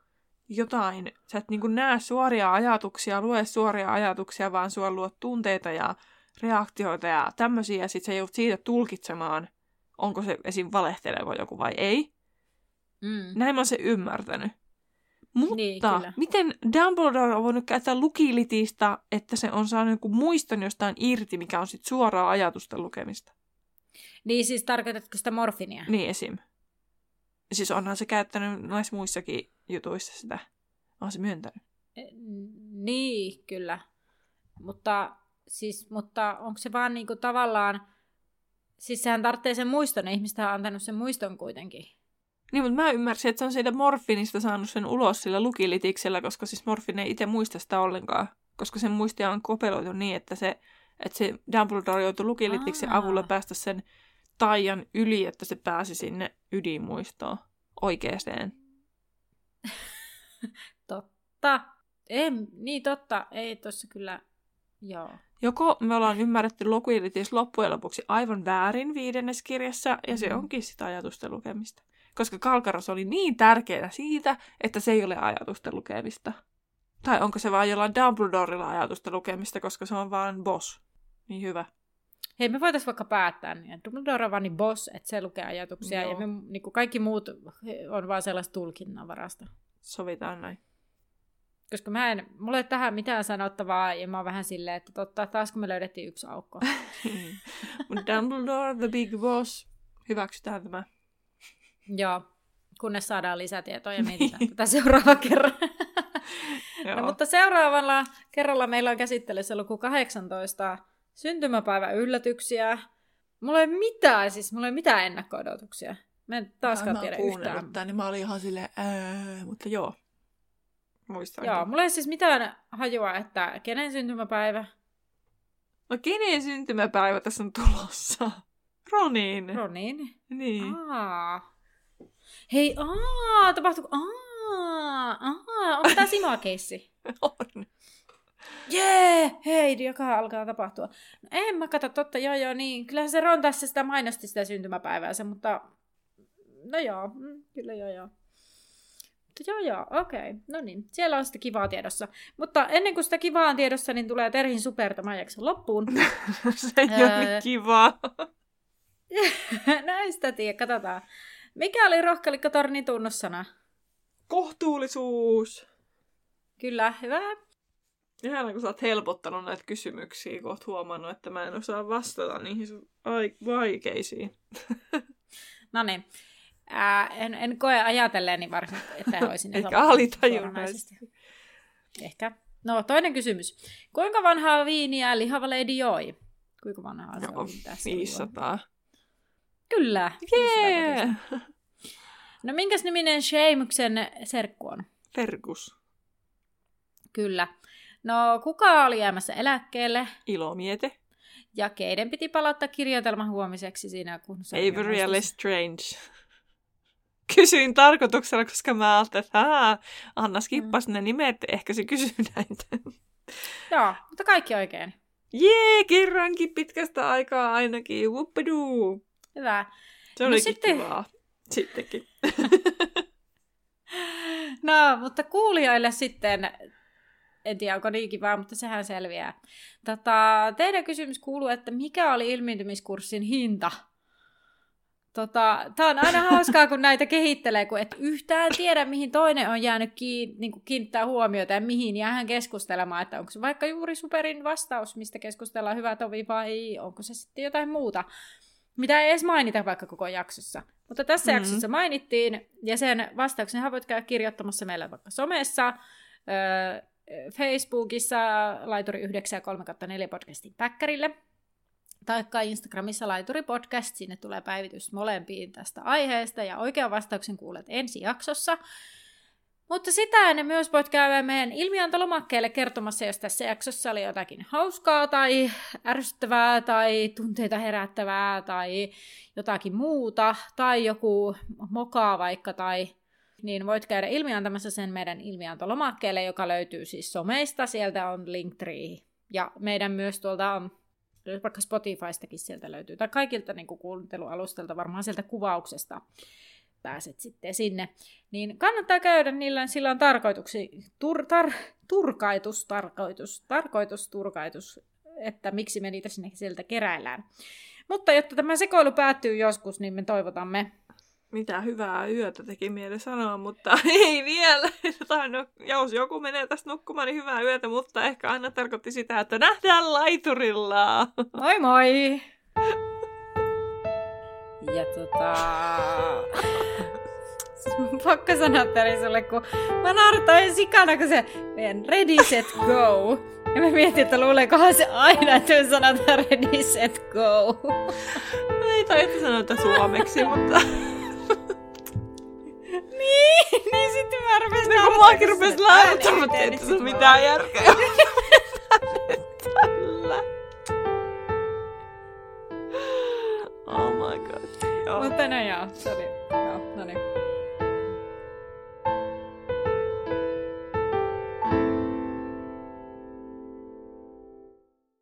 jotain, sä et niin kuin näe suoria ajatuksia, lue suoria ajatuksia, vaan sua luot tunteita ja reaktioita ja tämmöisiä, ja sit sä joudut siitä tulkitsemaan, onko se esim. valehteleva joku vai ei. Mm. Näin mä oon se ymmärtänyt. Mutta niin, miten Dumbledore on voinut käyttää lukilitistä, että se on saanut joku muiston jostain irti, mikä on sitten suoraa ajatusta lukemista? Niin siis tarkoitatko sitä morfinia? Niin esim. Siis onhan se käyttänyt noissa muissakin jutuissa sitä. On se myöntänyt. E, niin, kyllä. Mutta, siis, mutta onko se vaan niinku tavallaan... Siis sehän tarvitsee sen muiston, ihmistä on antanut sen muiston kuitenkin. Niin, mutta mä ymmärsin, että se on siitä morfinista saanut sen ulos sillä lukilitiksellä, koska siis morfin ei itse muista sitä ollenkaan. Koska sen muistia on kopeloitu niin, että se, että se Dumbledore joutui lukilitiksen avulla päästä sen taian yli, että se pääsi sinne ydinmuistoon oikeeseen. totta. Ei, niin totta. Ei tossa kyllä, joo. Joko me ollaan ymmärretty lukilitis loppujen lopuksi aivan väärin viidennes kirjassa, ja se mm. onkin sitä ajatusten lukemista koska Kalkaros oli niin tärkeää siitä, että se ei ole ajatusten lukemista. Tai onko se vaan jollain Dumbledorella ajatusten lukemista, koska se on vaan boss. Niin hyvä. Hei, me voitaisiin vaikka päättää, niin Dumbledore on vaan niin boss, että se lukee ajatuksia, Joo. ja me, niin kuin kaikki muut on vaan sellaista tulkinnanvarasta. Sovitaan näin. Koska mä en, mulla ei tähän mitään sanottavaa, ja mä oon vähän silleen, että totta, taas kun me löydettiin yksi aukko. Dumbledore, the big boss, hyväksytään tämä. Joo, kunnes saadaan lisätietoja ja mietitään tätä seuraava kerran. no, mutta seuraavalla kerralla meillä on käsittelyssä luku 18, syntymäpäivä yllätyksiä. Mulla ei mitään, siis mulla ei mitään ennakko-odotuksia. Mä en taaskaan mä tiedä yhtään. Tämän, niin mä olin ihan silleen, ää, mutta joo. Muistankin. Joo, mulla ei siis mitään hajua, että kenen syntymäpäivä. No kenen syntymäpäivä tässä on tulossa? Ronin. Ronin? Niin. Aa. Hei, aa, tapahtuu, aa, aa, onko tämä Simoa keissi? on. Jee, yeah, hei, joka alkaa tapahtua. No, en mä katso totta, joo joo, niin. Kyllähän se Ron tässä sitä mainosti sitä syntymäpäiväänsä, mutta no joo, mm, kyllä joo joo. Mutta joo joo, okei. Okay. No niin, siellä on sitä kivaa tiedossa. Mutta ennen kuin sitä kivaa on tiedossa, niin tulee Terhin super tämä jakson loppuun. Se ei ole niin kivaa. Näistä tiedä, katsotaan. Mikä oli rohkalikkotornin tunnussana? Kohtuullisuus. Kyllä, hyvä. Ihana, kun sä oot helpottanut näitä kysymyksiä, kun oot huomannut, että mä en osaa vastata niihin sun vaikeisiin. No niin. En, en koe ajatelleeni varsin, että olisin osannut alitajunnaisesti. Ehkä. No, toinen kysymys. Kuinka vanhaa viiniä lihava lady joi? Kuinka vanhaa se Joo, on tässä? 500. Kyllä. 500 Jee! vuotias. No minkäs niminen Sheimuksen serkku on? Fergus. Kyllä. No kuka oli jäämässä eläkkeelle Ilomiete. ja keiden piti palauttaa kirjoitelma huomiseksi siinä, kun se Avery ja Lestrange. Kysyin tarkoituksella, koska mä ajattelin, että haa, Anna skippas ne nimet, ehkä se kysyy näitä. Joo, mutta kaikki oikein. Jee, kerrankin pitkästä aikaa ainakin. Whoopidoo. Hyvä. Se No oli sitten- kivaa. Sittenkin. No, mutta kuulijoille sitten, en tiedä onko niin kivaa, mutta sehän selviää. Tota, teidän kysymys kuuluu, että mikä oli ilmiintymiskurssin hinta? Tota, Tämä on aina hauskaa, kun näitä kehittelee, kun et yhtään tiedä, mihin toinen on jäänyt kiin, niin kuin kiinnittää huomiota ja mihin jäähän keskustelemaan, että onko se vaikka juuri superin vastaus, mistä keskustellaan hyvä tovi vai onko se sitten jotain muuta, mitä ei edes mainita vaikka koko jaksossa. Mutta tässä Mhm. mm-hmm. jaksossa mainittiin, ja sen vastauksen voit käydä kirjoittamassa meille vaikka somessa, öö, Facebookissa laituri 93 podcastin päkkärille, taikka Instagramissa laituri podcast, sinne tulee päivitys molempiin tästä aiheesta, ja oikean vastauksen kuulet ensi jaksossa. Mutta sitä ennen myös voit käydä meidän ilmiantolomakkeelle kertomassa, jos tässä jaksossa oli jotakin hauskaa tai ärsyttävää tai tunteita herättävää tai jotakin muuta tai joku mokaa vaikka tai niin voit käydä ilmiantamassa sen meidän ilmiantolomakkeelle, joka löytyy siis someista. Sieltä on Linktree ja meidän myös tuolta vaikka Spotifystakin sieltä löytyy, tai kaikilta niin kuin varmaan sieltä kuvauksesta pääset sitten sinne. Niin kannattaa käydä niillä, sillä on tarkoituksi, tur, tar, turkaitus, tarkoitus, tarkoitus, turkaitus, että miksi me niitä sinne sieltä keräillään. Mutta jotta tämä sekoilu päättyy joskus, niin me toivotamme Mitä hyvää yötä teki mieli sanoa, mutta ei vielä. Tai no, jos joku menee tästä nukkumaan, niin hyvää yötä, mutta ehkä aina tarkoitti sitä, että nähdään laiturilla. moi moi! Ja tota... Pakko sanoa tälle sulle, kun mä naurattain sikana, kun se meidän ready, set, go. Ja mä mietin, että luuleekohan se aina, että me sanotaan ready, set, go. ei taidettu sanoa tätä suomeksi, mutta niin, niin sitten mä rupesin niin kun muakin rupesi naurattamaan, mutta ei tässä mitään järkeä. Tällä. Oh my god. Joo. Mutta no joo, se oli, joo, no niin.